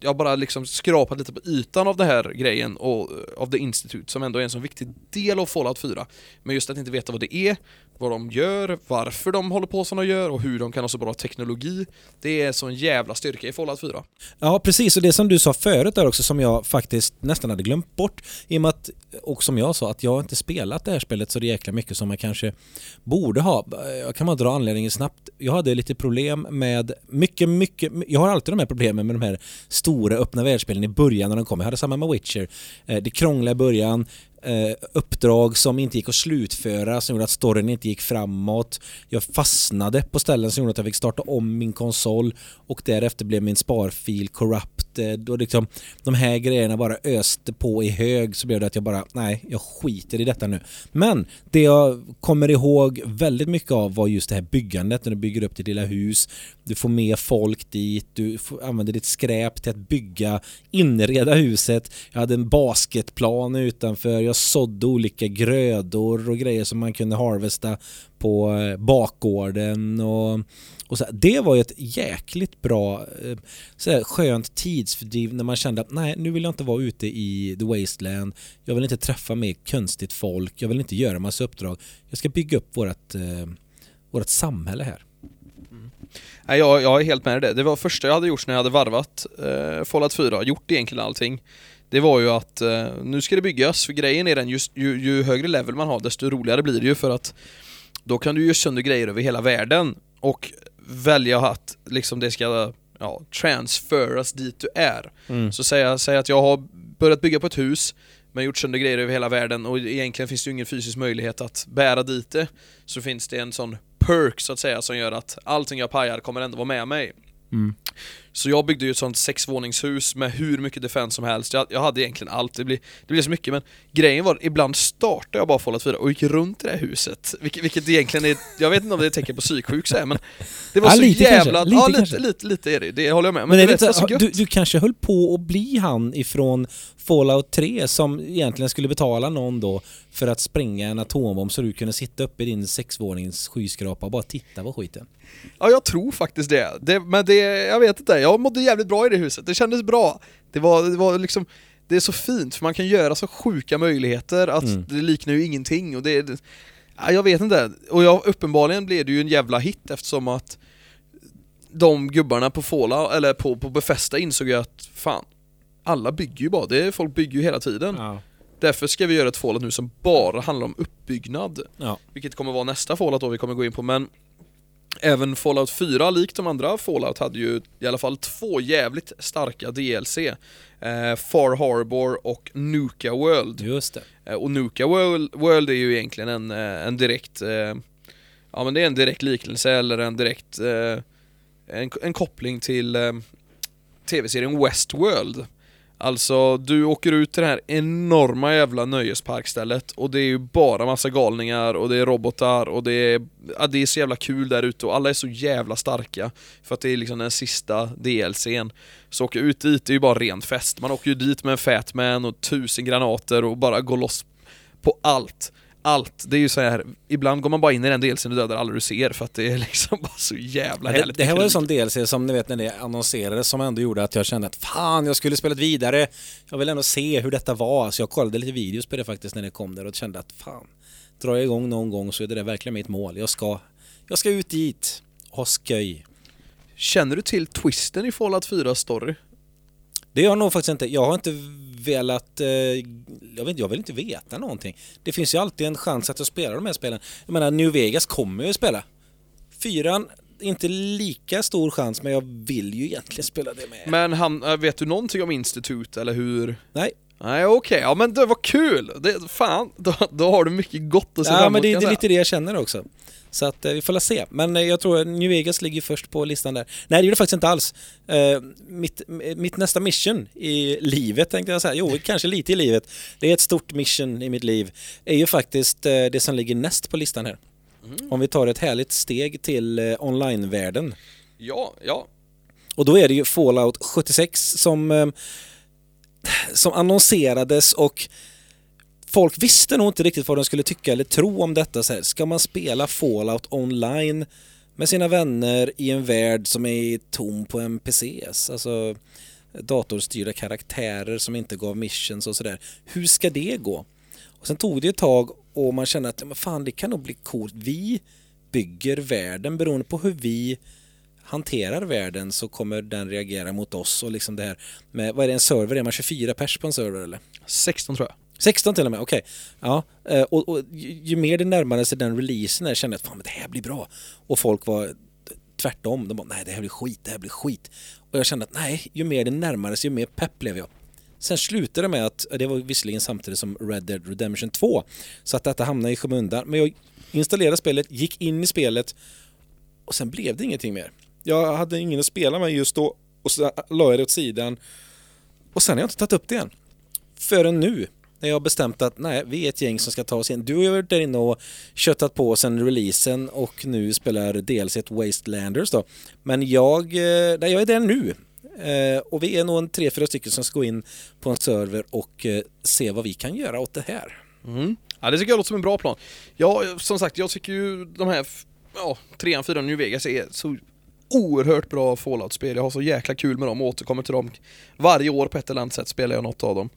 S3: jag har bara liksom skrapat lite på ytan av den här grejen och eh, av The Institute som ändå är en så viktig del av Fallout 4. Men just att inte veta vad det är, vad de gör, varför de håller på som de gör och hur de kan ha så bra teknologi. Det är sån jävla styrka i Fallout 4.
S2: Ja, precis. Och det som du sa förut där också som jag faktiskt nästan hade glömt bort. I och med att, och som jag sa, att jag inte spelat det här spelet så jäkla mycket som man kanske borde ha. Jag kan bara dra anledningen snabbt. Jag hade lite problem med mycket, mycket, jag har alltid de här problemen med de här stora öppna världsspelen i början när de kom. Jag hade samma med Witcher. Eh, det krånglade i början, eh, uppdrag som inte gick att slutföra som gjorde att storyn inte gick framåt. Jag fastnade på ställen som gjorde att jag fick starta om min konsol och därefter blev min sparfil corrupted eh, då liksom de här grejerna bara öste på i hög så blev det att jag bara, nej, jag skiter i detta nu. Men det jag kommer ihåg väldigt mycket av var just det här byggandet när du bygger upp ditt lilla hus, du får med folk dit, du får, använder ditt skräp till att bygga, inreda huset. Jag hade en basketplan utanför, jag sådde olika grödor och grejer som man kunde harvesta på eh, bakgården och, och så. Det var ju ett jäkligt bra eh, så här, skönt tidsfördriv när man kände att nej, nu vill jag inte vara ute i the wasteland. Jag vill inte träffa mer konstigt folk. Jag vill inte göra massa uppdrag. Jag ska bygga upp vårat, eh, vårt samhälle här. Mm.
S3: Nej, jag, jag är helt med i det. Det var första jag hade gjort när jag hade varvat eh, Fallout 4, gjort egentligen allting. Det var ju att eh, nu ska det byggas, för grejen är den, just, ju, ju högre level man har desto roligare blir det ju för att då kan du ju sönder grejer över hela världen och välja att liksom det ska ja, transferas dit du är.
S2: Mm.
S3: Så säg, säg att jag har börjat bygga på ett hus men gjort sönder grejer över hela världen och egentligen finns det ju ingen fysisk möjlighet att bära dit det. Så finns det en sån perk så att säga som gör att allting jag pajar kommer ändå vara med mig.
S2: Mm.
S3: Så jag byggde ju ett sånt sexvåningshus med hur mycket defense som helst. Jag, jag hade egentligen allt, det blev, det blev så mycket men grejen var ibland startade jag bara Fallout 4 och gick runt i det här huset. Vilket, vilket egentligen är, jag vet inte om det är ett tecken på psyksjuk så här, men det var
S2: Ja,
S3: så
S2: lite
S3: jävla...
S2: kanske, lite
S3: ja, lite, lite, lite är det, det håller jag med. Men,
S2: Men,
S3: det,
S2: det
S3: var så
S2: inte,
S3: gött.
S2: du, du kanske höll på att bli han ifrån Fallout 3 som egentligen skulle betala någon då för att spränga en atombomb så du kunde sitta uppe i din sexvånings skyskrapa och bara titta på skiten.
S3: Ja, jag tror faktiskt det. det. Men det, jag vet inte, jag mådde jävligt bra i det huset. Det kändes bra. Det var, det var liksom, det är så fint för man kan göra så sjuka möjligheter att
S2: Mm.
S3: det liknar ju ingenting och det, det ja, jag vet inte. Och jag, uppenbarligen blev det ju en jävla hit eftersom att de gubbarna på Fallout, eller på, på Befästa insåg ju att fan, alla bygger ju bara, det är, folk bygger ju hela tiden.
S2: Ja.
S3: Därför ska vi göra ett Fallout nu som bara handlar om uppbyggnad.
S2: Ja.
S3: Vilket kommer vara nästa Fallout då vi kommer gå in på, men Även Fallout 4, likt de andra Fallout, hade ju i alla fall två jävligt starka DLC. Eh, Far Harbor och Nuka World.
S2: Just det.
S3: Eh, och Nuka World, World är ju egentligen en, eh, en direkt, eh, ja men det är en direkt liknelse eller en direkt, eh, en, en koppling till eh, tv-serien Westworld. Alltså, du åker ut till det här enorma jävla nöjesparkstället och det är ju bara massa galningar och det är robotar och det är, ja, det är så jävla kul där ute och alla är så jävla starka för att det är liksom den sista DLCn. Så åka ut dit det är ju bara ren fest. Man åker ju dit med en Fatman och tusen granater och bara går loss på allt. Allt. Det är ju så här. ibland går man bara in i den DLCn och dödar alla du ser för att det är liksom bara så jävla härligt.
S2: det här var en sån DLC som ni vet när det annonserades som ändå gjorde att jag kände att fan, jag skulle spelat vidare. Jag vill ändå se hur detta var. Så jag kollade lite videos på det faktiskt när det kom där och kände att fan, drar jag igång någon gång så är det där verkligen mitt mål. Jag ska, jag ska ut dit och ha sköj.
S3: Känner du till twisten i Fallout 4 story?
S2: Det gör jag nog faktiskt inte. Jag har inte velat... Eh, jag, vet, jag vill inte veta någonting. Det finns ju alltid en chans att jag spelar de här spelen. Jag menar, New Vegas kommer jag ju spela. Fyran, inte lika stor chans, men jag vill ju egentligen spela det med.
S3: Men han, äh, vet du någonting om Institute eller hur?
S2: Nej,
S3: Nej okej, ja men det var kul! Det, fan, då, då har du mycket gott att se
S2: ja,
S3: fram
S2: men
S3: emot,
S2: det,
S3: kan
S2: det är
S3: jag
S2: lite det jag känner också. Så att eh, vi får se. Men eh, jag tror New Vegas ligger först på listan där. Nej, det gör det faktiskt inte alls. Eh, mitt, mitt nästa mission i livet tänkte jag säga. Jo, kanske lite i livet. Det är ett stort mission i mitt liv. är ju faktiskt det som ligger näst på listan här.
S3: Mm.
S2: Om vi tar ett härligt steg till online-världen.
S3: Ja, ja.
S2: Och då är det ju Fallout 76 som, som annonserades och folk visste nog inte riktigt vad de skulle tycka eller tro om detta. Så här, ska man spela Fallout online med sina vänner i en värld som är tom på NPCs? Alltså datorstyrda karaktärer som inte gav missions och sådär. Hur ska det gå? Och sen tog det ett tag och man kände att ja, men fan, det kan nog bli coolt. Vi bygger världen beroende på hur vi hanterar världen så kommer den reagera mot oss och liksom det här med, vad är det en server? Är man 24 pers på en server eller?
S3: 16 tror jag.
S2: 16 till och med, okej. Ja, eh, och, och ju, ju mer det närmade sig den releasen där kände jag att fan men det här blir bra. Och folk var tvärtom, de bara nej det här blir skit, det här blir skit. Och jag kände att nej, ju mer det närmade sig ju mer pepp blev jag. Sen slutade det med att, det var visserligen samtidigt som Red Dead Redemption 2, så att detta hamnade i skymundan. Men jag installerade spelet, gick in i spelet och sen blev det ingenting mer. Jag hade ingen att spela med just då och så la jag det åt sidan. Och sen har jag inte tagit upp det igen. Förrän nu, när jag har bestämt att nej, vi är ett gäng som ska ta oss in. Du har ju varit där inne och köttat på sen releasen och nu spelar DLC Wastelanders då. Men jag, eh, nej, jag är där nu. Eh, och vi är nog en tre, fyra stycken som ska gå in på en server och eh, se vad vi kan göra åt det här.
S3: Mm. Ja det tycker jag låter som en bra plan. Ja, som sagt, jag tycker ju de här, ja, trean, fyran New Vegas är så oerhört bra Fallout-spel. Jag har så jäkla kul med dem och återkommer till dem. Varje år på ett eller annat sätt spelar jag något av dem.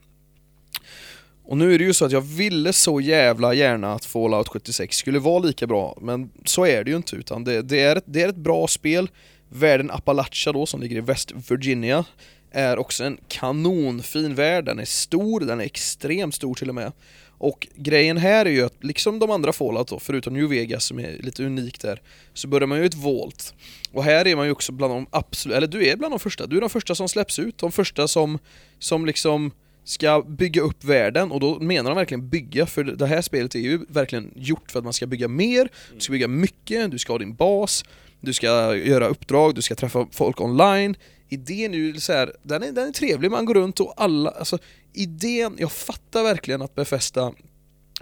S3: Och nu är det ju så att jag ville så jävla gärna att Fallout 76 skulle vara lika bra, men så är det ju inte utan det, det, är, ett, det är ett bra spel. Världen Appalachia då, som ligger i West Virginia, är också en kanonfin värld. Den är stor, den är extremt stor till och med. Och grejen här är ju att, liksom de andra Fallout då, förutom New Vegas som är lite unikt där, så börjar man ju ett Vault. Och här är man ju också bland de absolut, eller du är bland de första, du är de första som släpps ut, de första som, som liksom ska bygga upp världen och då menar de verkligen bygga för det här spelet är ju verkligen gjort för att man ska bygga mer, du ska bygga mycket, du ska ha din bas, du ska göra uppdrag, du ska träffa folk online. Idén är ju så här, den är, den är trevlig, man går runt och alla, alltså idén, jag fattar verkligen att Befästa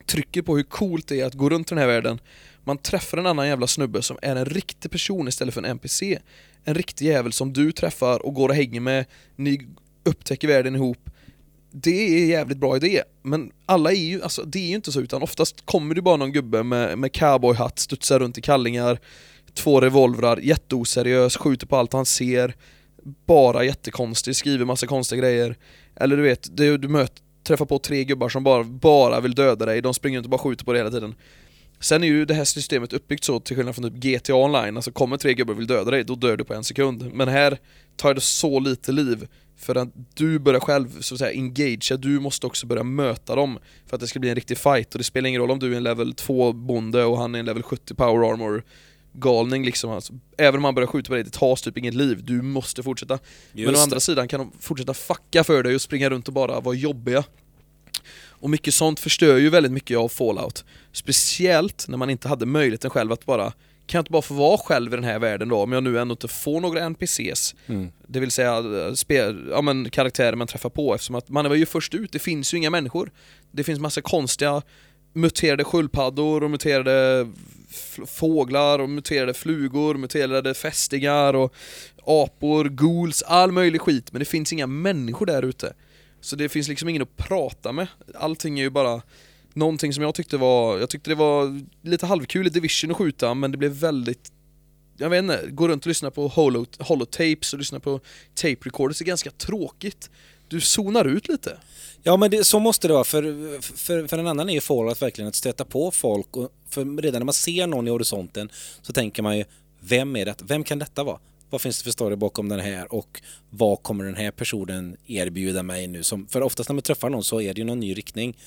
S3: trycker på hur coolt det är att gå runt i den här världen. Man träffar en annan jävla snubbe som är en riktig person istället för en NPC. En riktig jävel som du träffar och går och hänger med, ni upptäcker världen ihop. Det är jävligt bra idé, men alla är ju, alltså det är ju inte så utan oftast kommer det bara någon gubbe med, med cowboyhatt, studsar runt i kallingar, två revolvrar, jätteoseriös, skjuter på allt han ser, bara jättekonstig, skriver massa konstiga grejer. Eller du vet, du, du möter, träffar på tre gubbar som bara, bara vill döda dig, de springer inte och bara skjuter på dig hela tiden. Sen är ju det här systemet uppbyggt så, till skillnad från typ GTA online, alltså kommer tre gubbar och vill döda dig, då dör du på en sekund. Men här tar det så lite liv, för att du börjar själv så att säga engagea, du måste också börja möta dem för att det ska bli en riktig fight och det spelar ingen roll om du är en level 2 bonde och han är en level 70 power armor galning liksom alltså. Även om han börjar skjuta på dig, det tas typ inget liv, du måste fortsätta.
S2: Just
S3: Men å
S2: det.
S3: andra sidan kan de fortsätta fucka för dig och springa runt och bara vara jobbiga. Och mycket sånt förstör ju väldigt mycket av Fallout. Speciellt när man inte hade möjligheten själv att bara kan jag inte bara få vara själv i den här världen då, om jag nu ändå inte får några NPCs,
S2: Mm.
S3: det vill säga eh, spel, ja, men, karaktärer man träffar på eftersom att man var ju först ut, det finns ju inga människor. Det finns massa konstiga muterade sköldpaddor och muterade fåglar och muterade flugor, muterade fästingar och apor, ghouls, all möjlig skit men det finns inga människor där ute. Så det finns liksom ingen att prata med. Allting är ju bara någonting som jag tyckte var, jag tyckte det var lite halvkul i Division att skjuta men det blev väldigt jag vet inte, gå runt och lyssna på holo, holotapes och lyssna på tape recorders är ganska tråkigt. Du zonar ut lite.
S2: Ja men det, så måste det vara för, för, för en annan är ju Fallout verkligen att stöta på folk och för redan när man ser någon i horisonten så tänker man ju vem är det? Vem kan detta vara? Vad finns det för story bakom den här och vad kommer den här personen erbjuda mig nu? Som, för oftast när man träffar någon så är det ju någon ny riktning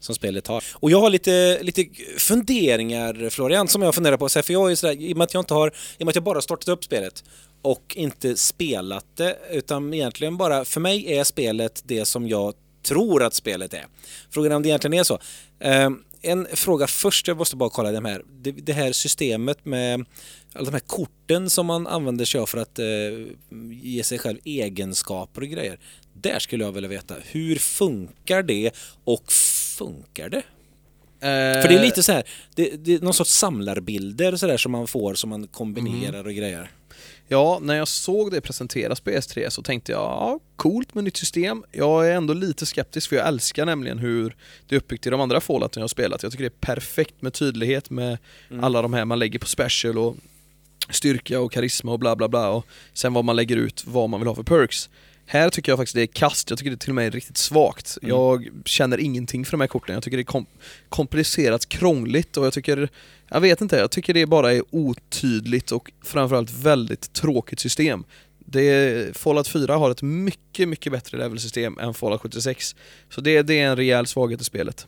S2: som spelet har. Och jag har lite, lite funderingar Florian som jag funderar på. Så här, För jag är sådär, i och med att jag inte har, i och med att jag bara startat upp spelet och inte spelat det utan egentligen bara, för mig är spelet det som jag tror att spelet är. Frågan är om det egentligen är så. Eh, en fråga först, jag måste bara kolla det här, det, det här systemet med alla de här korten som man använder sig av för att eh, ge sig själv egenskaper och grejer. Där skulle jag vilja veta, hur funkar det och funkar det? För det är lite så här, det, det är någon sorts samlarbilder så där som man får som man kombinerar och grejer.
S3: Ja, när jag såg det presenteras på S3 så tänkte jag, ja, coolt med nytt system. Jag är ändå lite skeptisk för jag älskar nämligen hur det är uppbyggt i de andra Fallouten jag har spelat. Jag tycker det är perfekt med tydlighet med alla de här man lägger på special och styrka och karisma och bla bla bla och sen vad man lägger ut, vad man vill ha för perks. Här tycker jag faktiskt det är kast, jag tycker det till och med är riktigt svagt.
S2: Mm.
S3: Jag känner ingenting för de här korten, jag tycker det är kom komplicerat, krångligt och jag tycker, jag vet inte, jag tycker det bara är otydligt och framförallt väldigt tråkigt system. Det, Fallout 4 har ett mycket, mycket bättre levelsystem än Fallout 76. Så det, det är en rejäl svaghet i spelet.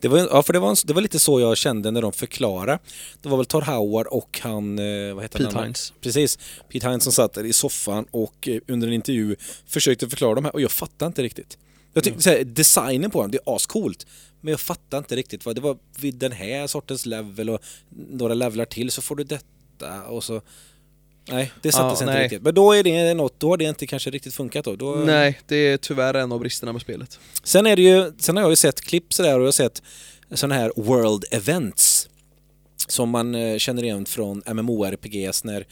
S2: Det var, ja, för det var, en- det var lite så jag kände när de förklarade. Det var väl Todd Howard och han, eh, vad heter
S3: Pete
S2: han?
S3: Hines.
S2: Precis, Pete Hines som satt i soffan och eh, under en intervju försökte förklara de här och jag fattade inte riktigt. Jag tyckte så här, designen på dem, det är ascoolt. Men jag fattade inte riktigt vad det var vid den här sortens level och några levlar till så får du detta och så... Nej, det satte
S3: Ja,
S2: sig inte
S3: nej.
S2: riktigt. Men då är det något, då har det inte kanske riktigt funkat då. då
S3: Nej, det är tyvärr en av bristerna med spelet.
S2: Sen är det ju, sen har jag ju sett klipp sådär och jag har sett sådana här world events som man eh, känner igen från MMORPGs när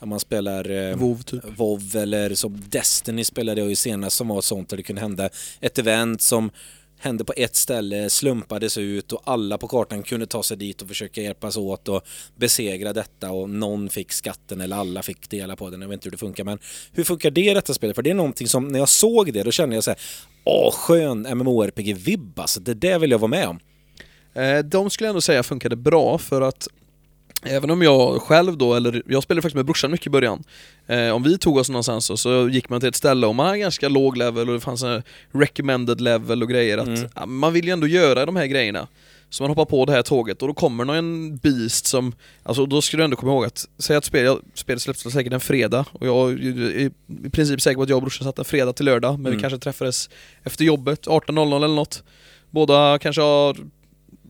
S2: ja, man spelar eh,
S3: WoW typ.
S2: WoW eller som Destiny spelade jag ju senast som var sånt där det kunde hända ett event som hände på ett ställe, slumpades ut och alla på kartan kunde ta sig dit och försöka hjälpas åt och besegra detta och någon fick skatten eller alla fick dela på den. Jag vet inte hur det funkar men hur funkar det i detta spelet? För det är någonting som när jag såg det då kände jag så här, åh skön MMORPG-vibb alltså, det där vill jag vara med om.
S3: Eh, de skulle jag ändå säga funkade bra för att Även om jag själv då, eller jag spelade faktiskt med brorsan mycket i början eh, Om vi tog oss någonstans så gick man till ett ställe och man har ganska låg level och det fanns en recommended level och grejer att
S2: Mm.
S3: Man vill ju ändå göra de här grejerna Så man hoppar på det här tåget och då kommer någon beast som Alltså då ska du ändå komma ihåg att Säg att spel, spelet släpps säkert en fredag och jag är i princip säker på att jag och brorsan satt en fredag till lördag men vi
S2: Mm.
S3: kanske träffades efter jobbet 18.00 eller något Båda kanske har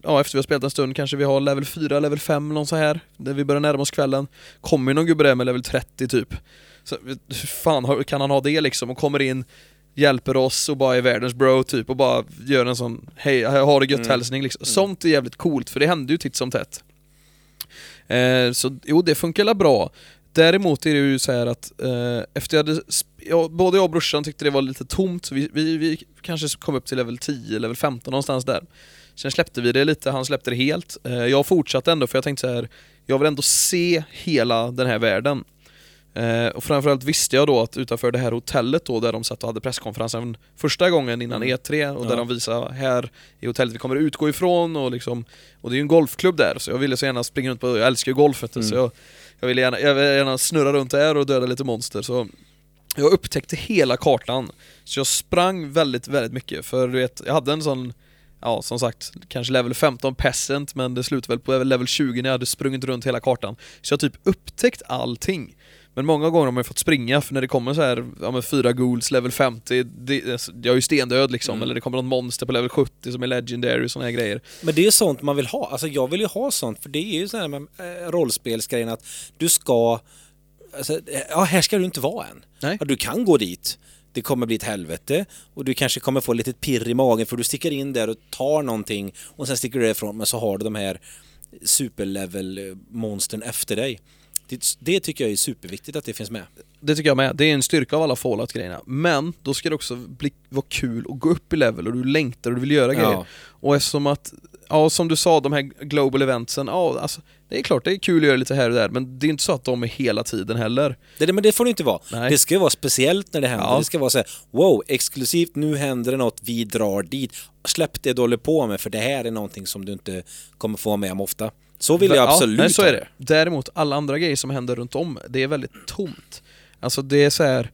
S3: ja, efter vi har spelat en stund kanske vi har level 4, level 5, någon så här Där vi börjar närma oss kvällen Kommer någon gubbe där med level 30 typ så, Hur fan har- kan han ha det liksom och kommer in Hjälper oss och bara är världens bro typ och bara gör en sån Hej, ha det gött
S2: Mm.
S3: hälsning liksom.
S2: Mm.
S3: Sånt är jävligt coolt för det händer ju titt som tätt eh, Så jo, det funkar bra Däremot är det ju så här att eh, efter jag hade, ja, både jag och brorsan tyckte det var lite tomt, vi, vi, vi kanske kom upp till level 10, level 15 någonstans där. Sen släppte vi det lite, han släppte det helt. Eh, jag fortsatte ändå för jag tänkte så här, jag vill ändå se hela den här världen. Eh, och framförallt visste jag då att utanför det här hotellet då där de satt och hade presskonferensen första gången innan
S2: Mm.
S3: E3 och där
S2: Ja.
S3: de visade här i hotellet vi kommer utgå ifrån och liksom Och det är ju en golfklubb där så jag ville så gärna springa runt på, jag älskar ju golfet så
S2: Mm.
S3: jag, jag ville gärna, jag ville gärna snurra runt där och döda lite monster så Jag upptäckte hela kartan Så jag sprang väldigt, väldigt mycket för du vet, jag hade en sån Ja, som sagt, kanske level 15 peasant men det slutade väl på level 20 när jag hade sprungit runt hela kartan Så jag har typ upptäckt allting men många gånger har man ju fått springa för när det kommer så här, ja men fyra ghouls, level 50, det, alltså, jag är ju stendöd liksom,
S2: Mm.
S3: eller det kommer någon monster på level 70 som är legendary och såna här grejer.
S2: Men det är sånt man vill ha. Alltså jag vill ju ha sånt för det är ju så här med eh, rollspelsgrejen att du ska... Alltså, eh, ja, här ska du inte vara än.
S3: Nej.
S2: Ja, du kan gå dit. Det kommer bli ett helvete och du kanske kommer få lite pirr i magen för du sticker in där och tar någonting och sen sticker du därifrån men så har du de här superlevel-monstern efter dig. Det, det tycker jag är superviktigt att det finns med.
S3: Det tycker jag med, det är en styrka av alla Fallout-grejerna. Men då ska det också bli, vara kul att gå upp i level och du längtar och du vill göra grejer.
S2: Ja.
S3: Och eftersom att, ja som du sa, de här global eventsen, ja alltså det är klart det är kul att göra lite här och där men det är inte så att de är hela tiden heller.
S2: Det, men det får det inte vara.
S3: Nej.
S2: Det ska ju vara speciellt när det händer.
S3: Ja.
S2: Det ska vara så här, wow, exklusivt, nu händer det något, vi drar dit. Släpp det du håller på med för det här är någonting som du inte kommer få vara med om ofta. Så vill jag
S3: Ja,
S2: absolut
S3: nej, så är det. Däremot, alla andra grejer som händer runt om, det är väldigt tomt. Alltså det är så här.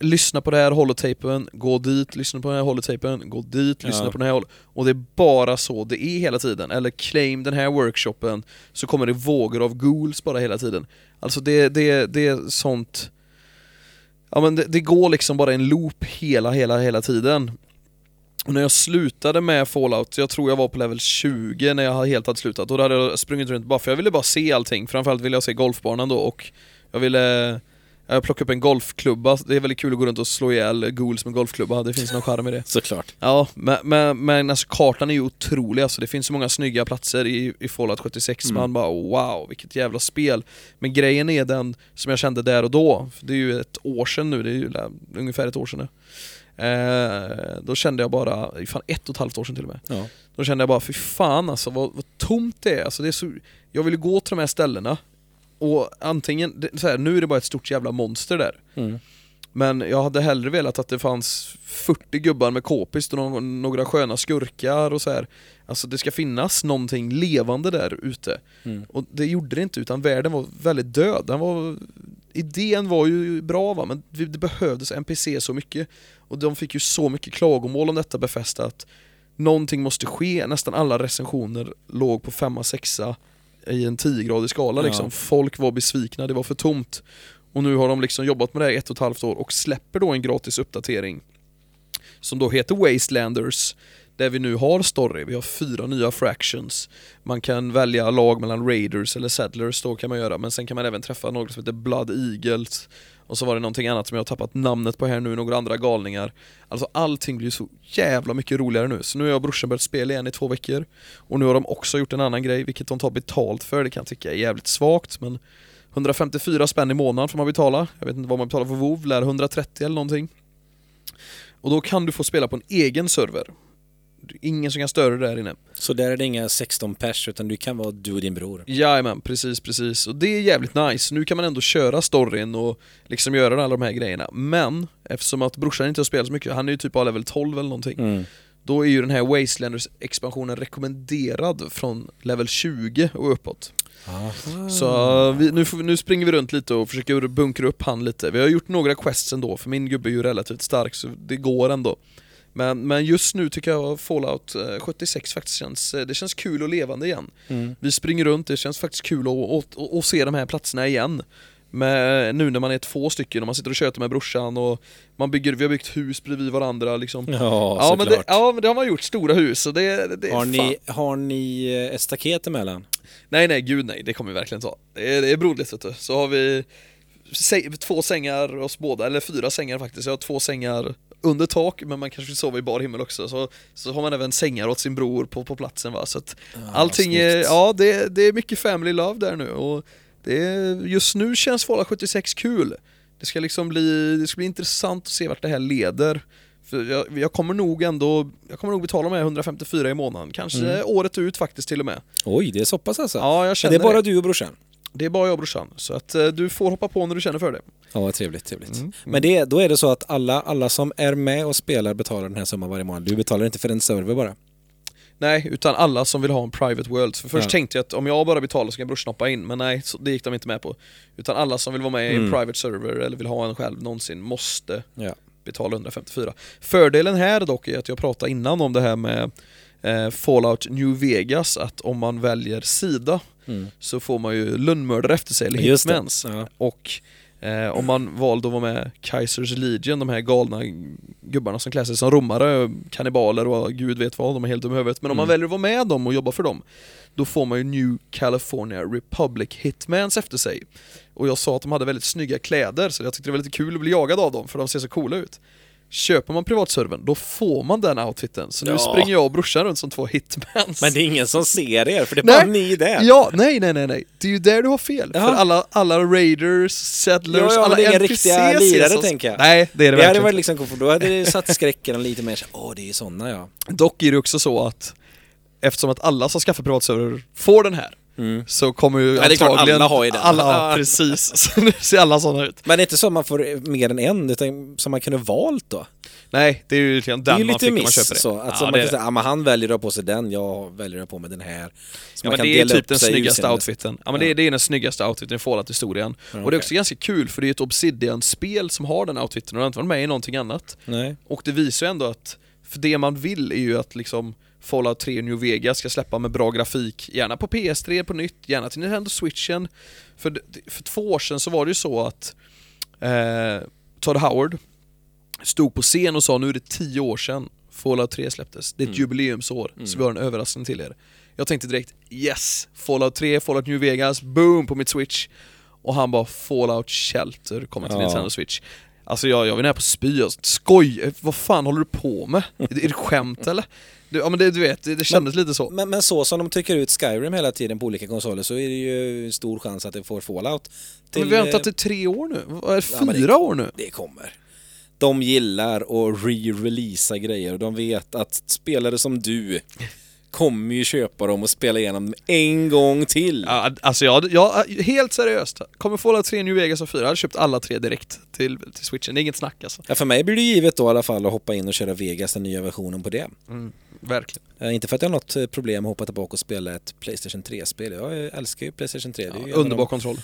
S3: Lyssna på det här holotapen, gå dit, lyssna på den här holotapen, gå dit, lyssna
S2: Ja.
S3: på den här Och det är bara så det är hela tiden. Eller claim den här workshopen, så kommer det vågor av ghouls bara hela tiden. Alltså det, det, det är sånt... Ja men det, det går liksom bara en loop hela, hela, hela tiden. Och när jag slutade med Fallout, jag tror jag var på level 20 när jag helt hade slutat, och då hade jag sprungit runt bara för jag ville bara se allting, framförallt ville jag se golfbanan då och jag ville jag plockade upp en golfklubba, det är väldigt kul att gå runt och slå ihjäl ghouls med golfklubba, det finns någon charm i det.
S2: Såklart.
S3: Ja, men, men, men alltså kartan är ju otrolig alltså, det finns så många snygga platser i, i Fallout 76,
S2: Mm.
S3: man bara wow, vilket jävla spel. Men grejen är den som jag kände där och då, det är ju ett år sedan nu, det är ju ungefär ett år sedan nu. Eh, då kände jag bara, fan ett och ett halvt år sedan till och med.
S2: Ja.
S3: Då kände jag bara, fy fan alltså vad, vad tomt det är. Alltså, det är så, jag vill ju gå till de här ställena och antingen, så här, nu är det bara ett stort jävla monster där.
S2: Mm.
S3: Men jag hade hellre velat att det fanns 40 gubbar med k-pist och någon, några sköna skurkar och så här. Alltså det ska finnas någonting levande där ute.
S2: Mm.
S3: Och det gjorde det inte, utan världen var väldigt död. Den var, idén var ju bra va, men det behövdes NPC så mycket. Och de fick ju så mycket klagomål om detta befästa att någonting måste ske. Nästan alla recensioner låg på 5-6 i en 10-gradig skala
S2: Ja.
S3: liksom. Folk var besvikna, det var för tomt. Och nu har de liksom jobbat med det här i ett och ett halvt år och släpper då en gratis uppdatering som då heter Wastelanders där vi nu har story, vi har fyra nya fractions Man kan välja lag mellan raiders eller settlers då kan man göra men sen kan man även träffa något som heter Blood Eagles och så var det någonting annat som jag har tappat namnet på här nu, några andra galningar. Alltså allting blir så jävla mycket roligare nu, så nu har jag och brorsan börjat spela igen i två veckor. Och nu har de också gjort en annan grej, vilket de tar betalt för, det kan jag tycka är jävligt svagt men 154 spänn i månaden får man betala, jag vet inte vad man betalar för WoW, lär 130 eller någonting. Och då kan du få spela på en egen server ingen som kan störa det där inne.
S2: Så där är det inga 16 pers utan du kan vara du och din bror.
S3: Jajamän, precis, precis. Och det är jävligt nice. Nu kan man ändå köra storyn och liksom göra alla de här grejerna. Men, eftersom att brorsan inte har spelat så mycket, han är ju typ bara level 12 eller någonting.
S2: Mm.
S3: Då är ju den här Wastelanders-expansionen rekommenderad från level 20 och uppåt. Så vi, nu, nu springer vi runt lite och försöker bunkra upp han lite. Vi har gjort några quests ändå, för min gubbe är ju relativt stark så det går ändå. Men, men just nu tycker jag Fallout eh, 76 faktiskt känns, eh, det känns kul och levande igen.
S2: Mm.
S3: Vi springer runt, det känns faktiskt kul att, att, att, att se de här platserna igen. med, nu när man är två stycken och man sitter och tjötar med brorsan och man bygger, vi har byggt hus bredvid varandra liksom.
S2: Ja,
S3: Ja men, det, ja men det har man gjort, stora hus och det, det
S2: har,
S3: fan.
S2: ni, har ni eh, ett staket emellan?
S3: Nej nej gud nej, det kommer vi verkligen ta. Det är, det är broderligt vet du. Så har vi två sängar oss båda, eller fyra sängar faktiskt. Jag har två sängar under tak, men man kanske vill sova i bar himmel också. Så, så har man även sängar åt sin bror på, på platsen va. Så att allting är,
S2: snyggt.
S3: ja det, det är mycket family love där nu och det är, just nu känns Fallout 76 kul. Det ska liksom bli, det ska bli intressant att se vart det här leder. För jag, jag kommer nog ändå, jag kommer nog betala med 154 i månaden, kanske
S2: Mm.
S3: året ut faktiskt till och med.
S2: Oj, det är så pass alltså?
S3: Ja, jag
S2: Men
S3: känner
S2: det är bara du och brorsan?
S3: Det är bara jag och brorsan, så att eh, du får hoppa på när du känner för det.
S2: Ja, vad trevligt, trevligt.
S3: Mm,
S2: Men det, då är det så att alla, alla som är med och spelar betalar den här summan varje månad. Du betalar inte för en server bara?
S3: Nej, utan alla som vill ha en private world. För först
S2: Ja.
S3: tänkte jag att om jag bara betalar så kan brorsan hoppa in, men nej, så det gick de inte med på. Utan alla som vill vara med i en
S2: Mm.
S3: private server eller vill ha en själv någonsin måste
S2: Ja.
S3: betala 154. Fördelen här dock är att jag pratade innan om det här med eh, Fallout New Vegas, att om man väljer sida
S2: Mm.
S3: så får man ju lönnmördare efter sig, eller hitmans.
S2: Ja.
S3: Och eh, om man valde att vara med Kaisers Legion, de här galna gubbarna som klär sig som romare, kannibaler och gud vet vad, de är helt dumma i huvudet. Men om man
S2: Mm.
S3: väljer att vara med dem och jobba för dem, då får man ju New California Republic Hitmans efter sig. Och jag sa att de hade väldigt snygga kläder, så jag tyckte det var lite kul att bli jagad av dem, för de ser så coola ut. Köper man privatservern, då får man den outfiten. Så nu
S2: Ja.
S3: springer jag och brorsan runt som två hitmans.
S2: Men det är ingen som ser er, för det är
S3: Nej.
S2: bara ni där.
S3: Ja, nej nej nej nej. Det är ju där du har fel.
S2: Jaha.
S3: För alla, alla raiders, settlers,
S2: Ja, ja,
S3: alla NPCs
S2: riktiga lirare, tänker jag.
S3: Nej, det är det,
S2: Det hade
S3: verkligen
S2: varit
S3: inte.
S2: liksom då hade det satt skräcken lite mer så åh det är såna ja.
S3: Dock är det också så att eftersom att alla som skaffar privatserver får den här
S2: Mm.
S3: så kommer ju
S2: Ja, klart,
S3: antagligen
S2: alla har ju den.
S3: Alla, ja, precis. Så nu ser alla sådana ut.
S2: Men det är inte så att man får mer än en, utan som man kunde valt då?
S3: Nej, det är ju lite grann
S2: Det är
S3: den
S2: ju
S3: man
S2: lite
S3: fick om man
S2: miss
S3: köper det.
S2: så. Att
S3: ja,
S2: man
S3: det
S2: kan säga, ja, men han väljer att ha på sig den, jag väljer att ha på mig den här. Så
S3: Ja, men det är typ den snyggaste outfiten. Ja men det, är, det är den snyggaste outfiten i Fallout-historien. Och det är också ganska kul för det är ett Obsidian-spel som har den outfiten och det har inte varit med i någonting annat.
S2: Nej.
S3: Och det visar ju ändå att, för det man vill är ju att liksom Fallout 3 New Vegas ska släppa med bra grafik, gärna på PS3 på nytt, gärna till Nintendo Switchen. För, för två år sedan så var det ju så att eh, Todd Howard stod på scen och sa nu är det tio år sedan Fallout 3 släpptes, det är ett
S2: Mm.
S3: jubileumsår, så
S2: Mm.
S3: vi har en överraskning till er. Jag tänkte direkt yes, Fallout 3, Fallout New Vegas, boom på mitt Switch. Och han bara Fallout Shelter kommer till
S2: Ja.
S3: Nintendo Switch. Alltså jag, jag var nära på att spy, Jag- skoj, eh, vad fan håller du på med? Är det, är det skämt eller? Du, ja men det, du vet, det, det kändes lite så.
S2: Men, men så som de trycker ut Skyrim hela tiden på olika konsoler så är det ju stor chans att det får Fallout.
S3: men vi har väntat
S2: eh,
S3: i tre år nu, är det,
S2: Ja, men
S3: fyra år nu?
S2: Det kommer. De gillar att re-releasa grejer och de vet att spelare som du kommer ju köpa dem och spela igenom dem en gång till.
S3: Ja, alltså jag, jag, helt seriöst, kommer Fallout 3 New Vegas och 4, jag hade köpt alla tre direkt till, till switchen, det är inget snack alltså.
S2: Ja, för mig blir det givet då i alla fall att hoppa in och köra Vegas, den nya versionen på det.
S3: Mm, verkligen.
S2: Eh, inte för att jag har något eh, problem att hoppa tillbaka och spela ett Playstation 3-spel. Jag eh, älskar ju Playstation 3. Det är ju
S3: Ja, underbar
S2: de-
S3: kontroll.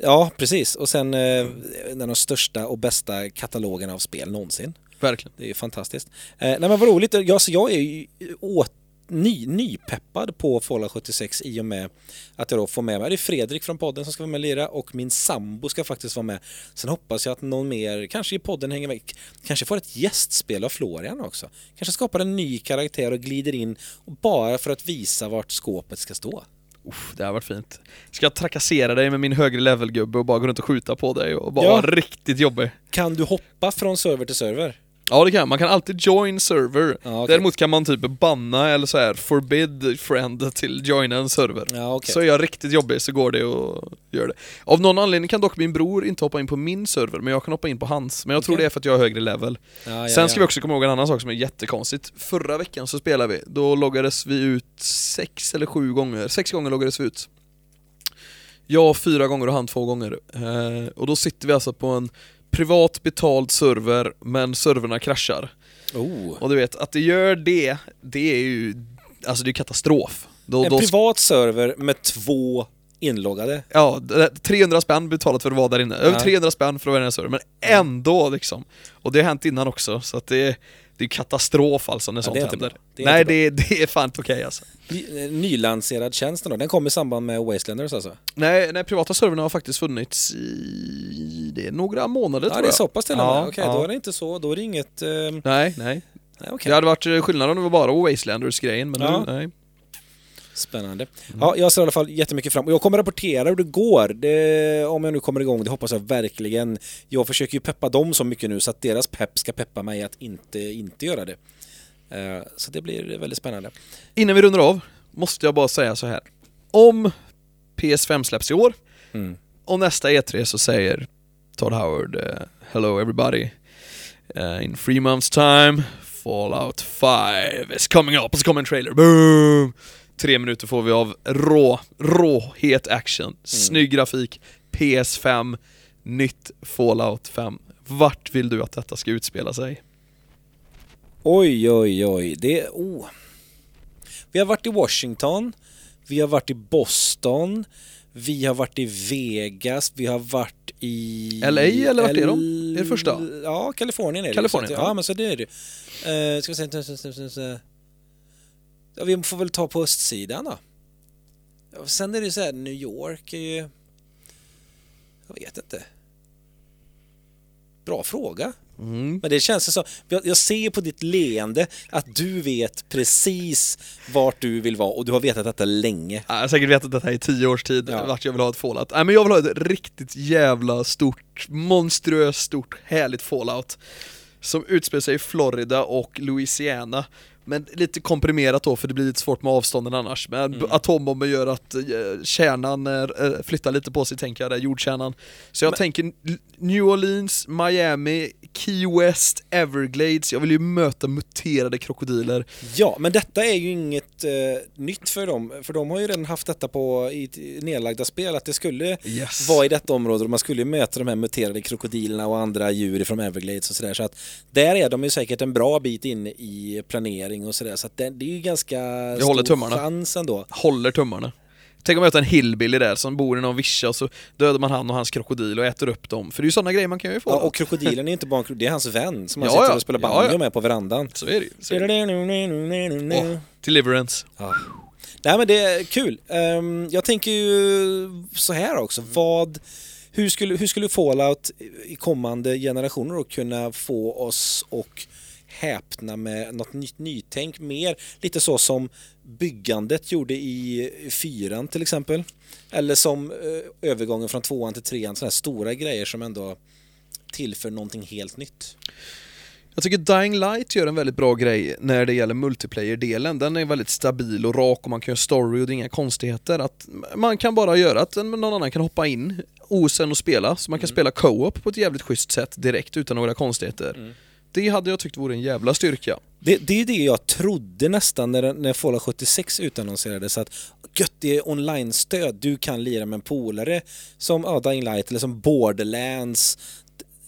S2: Ja, precis. Och sen eh, en av de största och bästa katalogerna av spel någonsin.
S3: Verkligen.
S2: Det är ju fantastiskt. Eh, nej men vad roligt. Jag, så jag är ju åt, ny, nypeppad på Fallout 76 i och med att jag då får med mig, det är Fredrik från podden som ska vara med och lira och min sambo ska faktiskt vara med. Sen hoppas jag att någon mer, kanske i podden hänger med, kanske får ett gästspel av Florian också. Kanske skapar en ny karaktär och glider in bara för att visa vart skåpet ska stå.
S3: Uff, det har varit fint. Ska jag trakassera dig med min högre level-gubbe och bara gå runt och skjuta på dig och bara
S2: Ja.
S3: vara riktigt jobbig?
S2: Kan du hoppa från server till server?
S3: Ja det kan man, kan alltid join server.
S2: Ja, okej.
S3: Däremot kan man typ banna eller så här forbid friend till joina en server.
S2: Ja, okej.
S3: Så är jag riktigt jobbig så går det att göra det. Av någon anledning kan dock min bror inte hoppa in på min server, men jag kan hoppa in på hans. Men jag tror
S2: Okej.
S3: det är för att jag har högre level.
S2: Ja,
S3: Sen ska vi också komma ihåg en annan sak som är jättekonstigt. Förra veckan så spelade vi, då loggades vi ut sex eller sju gånger. Sex gånger loggades vi ut. Jag fyra gånger och han två gånger. Eh, och då sitter vi alltså på en privat betald server, men servrarna kraschar.
S2: Oh.
S3: Och du vet, att det gör det, det är ju alltså det är katastrof. Då,
S2: En
S3: då,
S2: privat server med två inloggade.
S3: ja, det- 300 spänn betalat för att vara där inne. Över
S2: Ja.
S3: 300 spänn för att vara i den här servern, men ändå liksom. Och det har hänt innan också, så att det, det är katastrof alltså när
S2: Ja,
S3: sånt händer.
S2: Det
S3: Nej, det, det är fan inte okej alltså.
S2: Ny- eh, Nylanserad tjänsten då, den kom i samband med Wastelanders alltså?
S3: Nej, nej, privata serverna har faktiskt funnits i det är några månader
S2: Ja,
S3: tror
S2: det är
S3: jag.
S2: så pass till och med.
S3: Ja,
S2: Okej,
S3: ja.
S2: då är det inte så, då är det inget... Eh, nej,
S3: Nej, nej.
S2: okej.
S3: Det hade varit eh, skillnad om det var bara Wastelanders-grejen, men
S2: Ja.
S3: nu, nej.
S2: Spännande.
S3: Mm.
S2: Ja, jag ser i alla fall jättemycket fram och jag kommer rapportera hur det går. Det, om jag nu kommer igång, det hoppas jag verkligen. Jag försöker ju peppa dem så mycket nu så att deras pepp ska peppa mig att inte, inte göra det. Eh, Så det blir väldigt spännande.
S3: Innan vi rundar av, måste jag bara säga så här. Om PS5 släpps i år,
S2: Mm.
S3: och nästa E3 så säger Todd Howard eh, Hello everybody Eh, In three months time Fallout 5 is coming up och så kommer en trailer, boom! Tre minuter får vi av rå, råhet action, snygg grafik, PS5, nytt Fallout 5. Vart vill du att detta ska utspela sig?
S2: Oj, oj, oj. Det... Oh. Vi har varit i Washington. Vi har varit i Boston. Vi har varit i Vegas. Vi har varit i...
S3: LA, eller vart är de?
S2: L-
S3: Är det första?
S2: Ja, Kalifornien är det.
S3: Kalifornien, ja.
S2: ja. men så det är det. Uh, ska vi se... Ja, vi får väl ta på östsidan då. Ja, Sen är det ju så här, New York är ju... Jag vet inte. Bra fråga.
S3: Mm.
S2: Men det känns så, jag, jag ser på ditt leende att du vet precis vart du vill vara och du har vetat detta länge.
S3: Ja, Jag har säkert vetat detta i tio års tid,
S2: Ja.
S3: vart jag vill ha ett fallout. Nej men jag vill ha ett riktigt jävla stort, monstruöst stort, härligt fallout. Som utspelar sig i Florida och Louisiana. Men lite komprimerat då, för det blir lite svårt med avstånden annars. Men
S2: Mm.
S3: atombomben gör att eh, kärnan eh, flyttar lite på sig, tänker jag, där, jordkärnan. Så jag
S2: Men-
S3: tänker New Orleans, Miami, Key West, Everglades. Jag vill ju möta muterade krokodiler.
S2: Ja, men detta är ju inget eh, nytt för dem, för de har ju redan haft detta på i nedlagda spel, att det skulle
S3: Yes.
S2: vara i detta område och man skulle möta de här muterade krokodilerna och andra djur från Everglades och sådär. Så att där är de ju säkert en bra bit inne i planering och sådär. Så att det, det är ju ganska
S3: Jag håller
S2: stor
S3: tummarna.
S2: chans ändå.
S3: håller tummarna. Tänk om jag möter en hillbilly där som bor i någon vischa och så dödar man han och hans krokodil och äter upp dem. För det är ju sådana grejer man kan ju få.
S2: Ja, och krokodilen är inte bara en krokodil, det är hans vän som han
S3: Ja,
S2: sitter
S3: ja.
S2: och spelar
S3: Ja,
S2: banjo
S3: ja.
S2: med på verandan.
S3: Så är det ju. Åh. Deliverance.
S2: Ja. Nej men det är kul. Ehm, jag tänker ju så här också. Vad, hur, skulle, hur skulle Fallout i kommande generationer då kunna få oss och häpna med något nytt nytänk mer? Lite så som byggandet gjorde i fyran till exempel. Eller som eh, övergången från tvåan till trean, sådana här stora grejer som ändå tillför någonting helt nytt.
S3: Jag tycker Dying Light gör en väldigt bra grej när det gäller multiplayer-delen. Den är väldigt stabil och rak och man kan göra story och det är inga konstigheter. Att man kan bara göra att någon annan kan hoppa in osen och spela, så man kan spela co-op på ett jävligt schysst sätt direkt utan några konstigheter. Det hade jag tyckt vore en jävla styrka.
S2: Det, det är det jag trodde nästan när, när Fallout 76 utannonserades att gött det är online-stöd, du kan lira med en polare som ja, Dying Light eller som Borderlands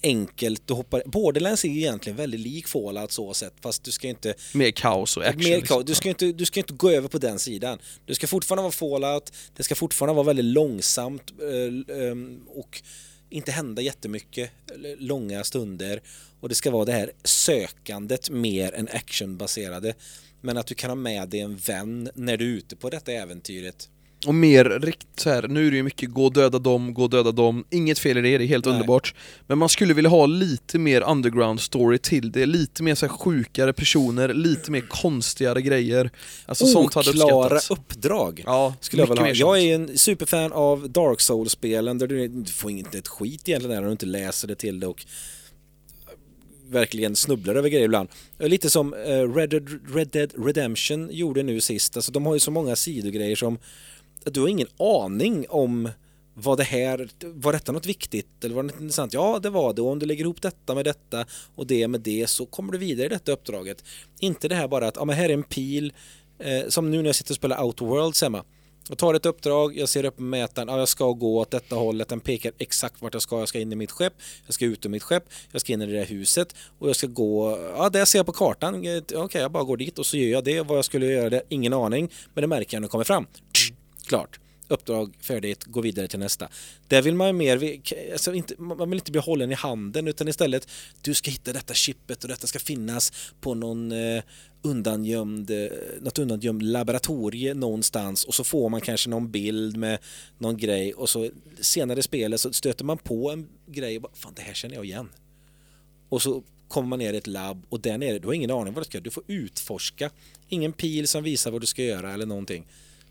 S2: enkelt, du hoppar, Borderlands är ju egentligen väldigt lik Fallout så sätt fast du ska inte
S3: Mer kaos och action.
S2: mer,
S3: liksom.
S2: du, ska inte, du ska inte gå över på den sidan. Du ska fortfarande vara Fallout, det ska fortfarande vara väldigt långsamt eh, ehm, och inte hända jättemycket långa stunder. Och det ska vara det här sökandet mer än actionbaserade. Men att du kan ha med dig en vän när du är ute på detta äventyret.
S3: Och mer rikt så här, nu är det ju mycket gå och döda dem, gå och döda dem, inget fel i det, det är helt
S2: Nej.
S3: underbart. Men man skulle vilja ha lite mer underground story till det, lite mer så här sjukare personer, lite mer konstigare grejer. Alltså sånt hade
S2: Oklara
S3: uppskattats.
S2: uppdrag.
S3: Ja,
S2: Skulle jag, väl ha. jag är en superfan av Dark Souls-spelen där du, du får inte ett skit egentligen när du inte läser det till det och verkligen snubblar över grejer ibland. Lite som eh, Red Dead, Red Dead Redemption gjorde nu sist. Alltså de har ju så många sidogrejer som du har ingen aning om var det här, var detta något viktigt eller var det något intressant? Ja, det var det. Och om du lägger ihop detta med detta och det med det så kommer du vidare i detta uppdraget. Inte det här bara att, ja men här är en pil, eh, som nu när jag sitter och spelar Outer Worlds hemma. Jag tar ett uppdrag, jag ser upp mätaren, ja, jag ska gå åt detta hållet, den pekar exakt vart jag ska, jag ska in i mitt skepp, jag ska ut ur mitt skepp, jag ska in i det där huset och jag ska gå, ja det ser jag på kartan, okej okej jag bara går dit och så gör jag det, vad jag skulle göra det, ingen aning, men det märker jag när jag kommer fram. Klart. Uppdrag färdigt, gå vidare till nästa. Där vill man ju mer, alltså inte, man vill inte bli hållen i handen utan istället du ska hitta detta chippet och detta ska finnas på någon eh, undangömd, eh, något undangömd laboratorie någonstans och så får man kanske någon bild med någon grej och så senare i spelet så stöter man på en grej och bara fan det här känner jag igen. Och så kommer man ner i ett labb och där nere, du har ingen aning vad du ska göra, du får utforska. Ingen pil som visar vad du ska göra eller någonting.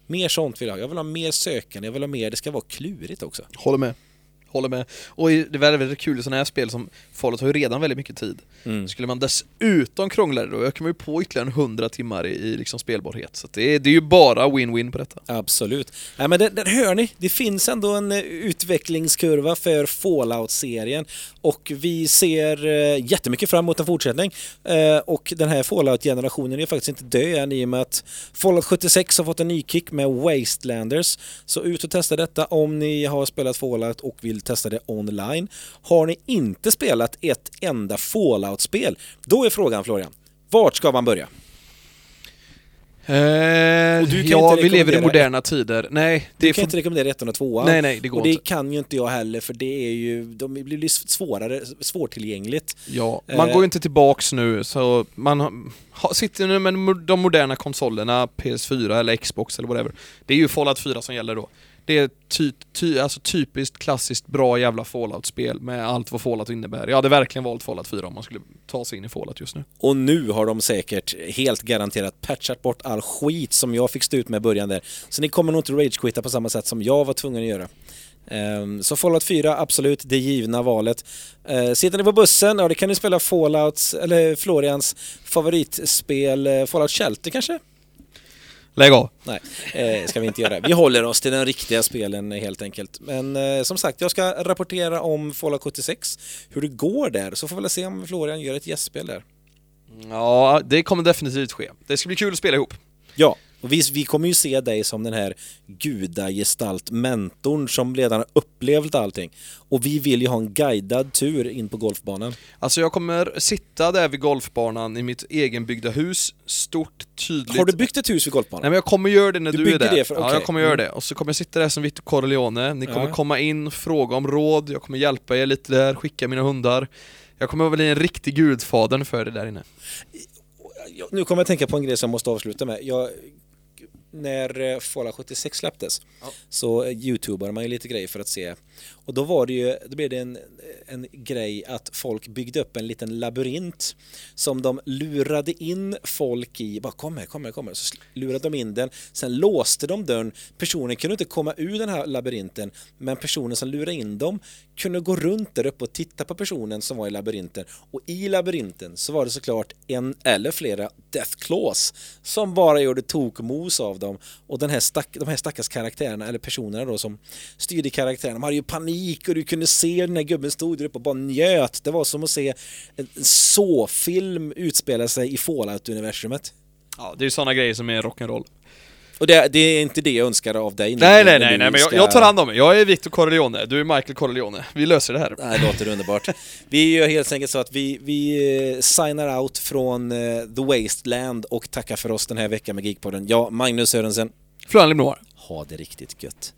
S2: Mer sånt vill jag ha. Jag vill ha mer sökande, jag vill ha mer, det ska vara klurigt också.
S3: Håller med. Håller med. Och det är väldigt, väldigt kul i sådana här spel som Fallout har ju redan väldigt mycket tid.
S2: Mm.
S3: Skulle man dessutom krångla det då ökar man ju på ytterligare 100 timmar i, i liksom spelbarhet. Så det, är, det är ju bara win-win på detta.
S2: Absolut. Nej, men det, där hör ni, det finns ändå en eh, utvecklingskurva för Fallout-serien och vi ser eh, jättemycket fram emot en fortsättning. Eh, och den här Fallout-generationen är faktiskt inte död än i och med att Fallout 76 har fått en ny kick med Wastelanders. Så ut och testa detta om ni har spelat Fallout och vill testa det online. Har ni inte spelat ett enda Fallout-spel, då är frågan Florian, vart ska man börja?
S3: Eh, ja, vi lever i moderna tider. Nej, det
S2: Du kan
S3: för...
S2: inte rekommendera ettan och tvåan.
S3: Nej, nej, det går
S2: och det
S3: inte.
S2: kan ju inte jag heller för det är ju, de blir svårare, svårtillgängligt.
S3: Ja, man
S2: Eh.
S3: går ju inte tillbaks nu så man har, sitter nu med de moderna konsolerna, PS4 eller Xbox eller whatever. Det är ju Fallout 4 som gäller då. Det är ty, ty, alltså typiskt klassiskt bra jävla Fallout-spel med allt vad Fallout innebär. Jag hade verkligen valt Fallout 4 om man skulle ta sig in i Fallout just nu.
S2: Och nu har de säkert helt garanterat patchat bort all skit som jag fick stå ut med i början där. Så ni kommer nog inte ragequitta på samma sätt som jag var tvungen att göra. Ehm, så Fallout 4, absolut, det givna valet. Ehm, sitter ni på bussen, ja det kan ni spela Fallout, eller Florians favoritspel, eh, Fallout Shelter kanske?
S3: Lägg av!
S2: Nej, eh, ska vi inte göra. Vi håller oss till den riktiga spelen helt enkelt. Men eh, som sagt, jag ska rapportera om Fallout 76, hur det går där, så får vi väl se om Florian gör ett gästspel där.
S3: Ja, det kommer definitivt ske. Det ska bli kul att spela ihop.
S2: Ja, och vi, vi kommer ju se dig som den här gudagestalt, mentorn som redan har upplevt allting. Och vi vill ju ha en guidad tur in på golfbanan.
S3: Alltså jag kommer sitta där vid golfbanan i mitt egenbyggda hus, stort, tydligt.
S2: Har du byggt ett hus vid golfbanan?
S3: Nej men jag kommer göra det när
S2: Du
S3: du, är där.
S2: det för-
S3: Ja,
S2: okej.
S3: jag kommer göra
S2: Mm.
S3: det. Och så kommer jag sitta där som Vito Corleone, ni kommer
S2: Ja.
S3: komma in, fråga om råd, jag kommer hjälpa er lite där, skicka mina hundar. Jag kommer bli en riktig gudfader för er där inne.
S2: Nu kommer jag tänka på en grej som jag måste avsluta med. Jag, när eh, Fallout 76 släpptes
S3: Ja.
S2: så eh, youtubade man ju lite grejer för att se. Och då var det ju, då blev det en, en grej att folk byggde upp en liten labyrint som de lurade in folk i. Bara kom här, kom här, kom här. Så lurade de in den. Sen låste de dörren. Personen kunde inte komma ur den här labyrinten. Men personen som lurade in dem kunde gå runt där uppe och titta på personen som var i labyrinten. Och i labyrinten så var det såklart en eller flera Death Claws som bara gjorde tokmos av dem. Och den här stack, de här stackars karaktärerna, eller personerna då som styrde karaktärerna, de hade ju panik och du kunde se den här gubben stod där uppe och bara njöt. Det var som att se en så-film utspela sig i Fallout-universumet.
S3: Ja, det är ju sådana grejer som är rock'n'roll.
S2: Och det, det är inte det jag önskar av dig.
S3: Nej, nej, nej, nej, men jag, jag tar hand om mig. Jag är Victor Corleone, du är Michael Corleone. Vi löser det här.
S2: Det låter underbart. Vi gör helt enkelt så att vi, vi eh, signar out från eh, The Wasteland och tackar för oss den här veckan med Geekpodden. Ja, Magnus Sörensen,
S3: Florian Limnoir.
S2: ha det riktigt gött.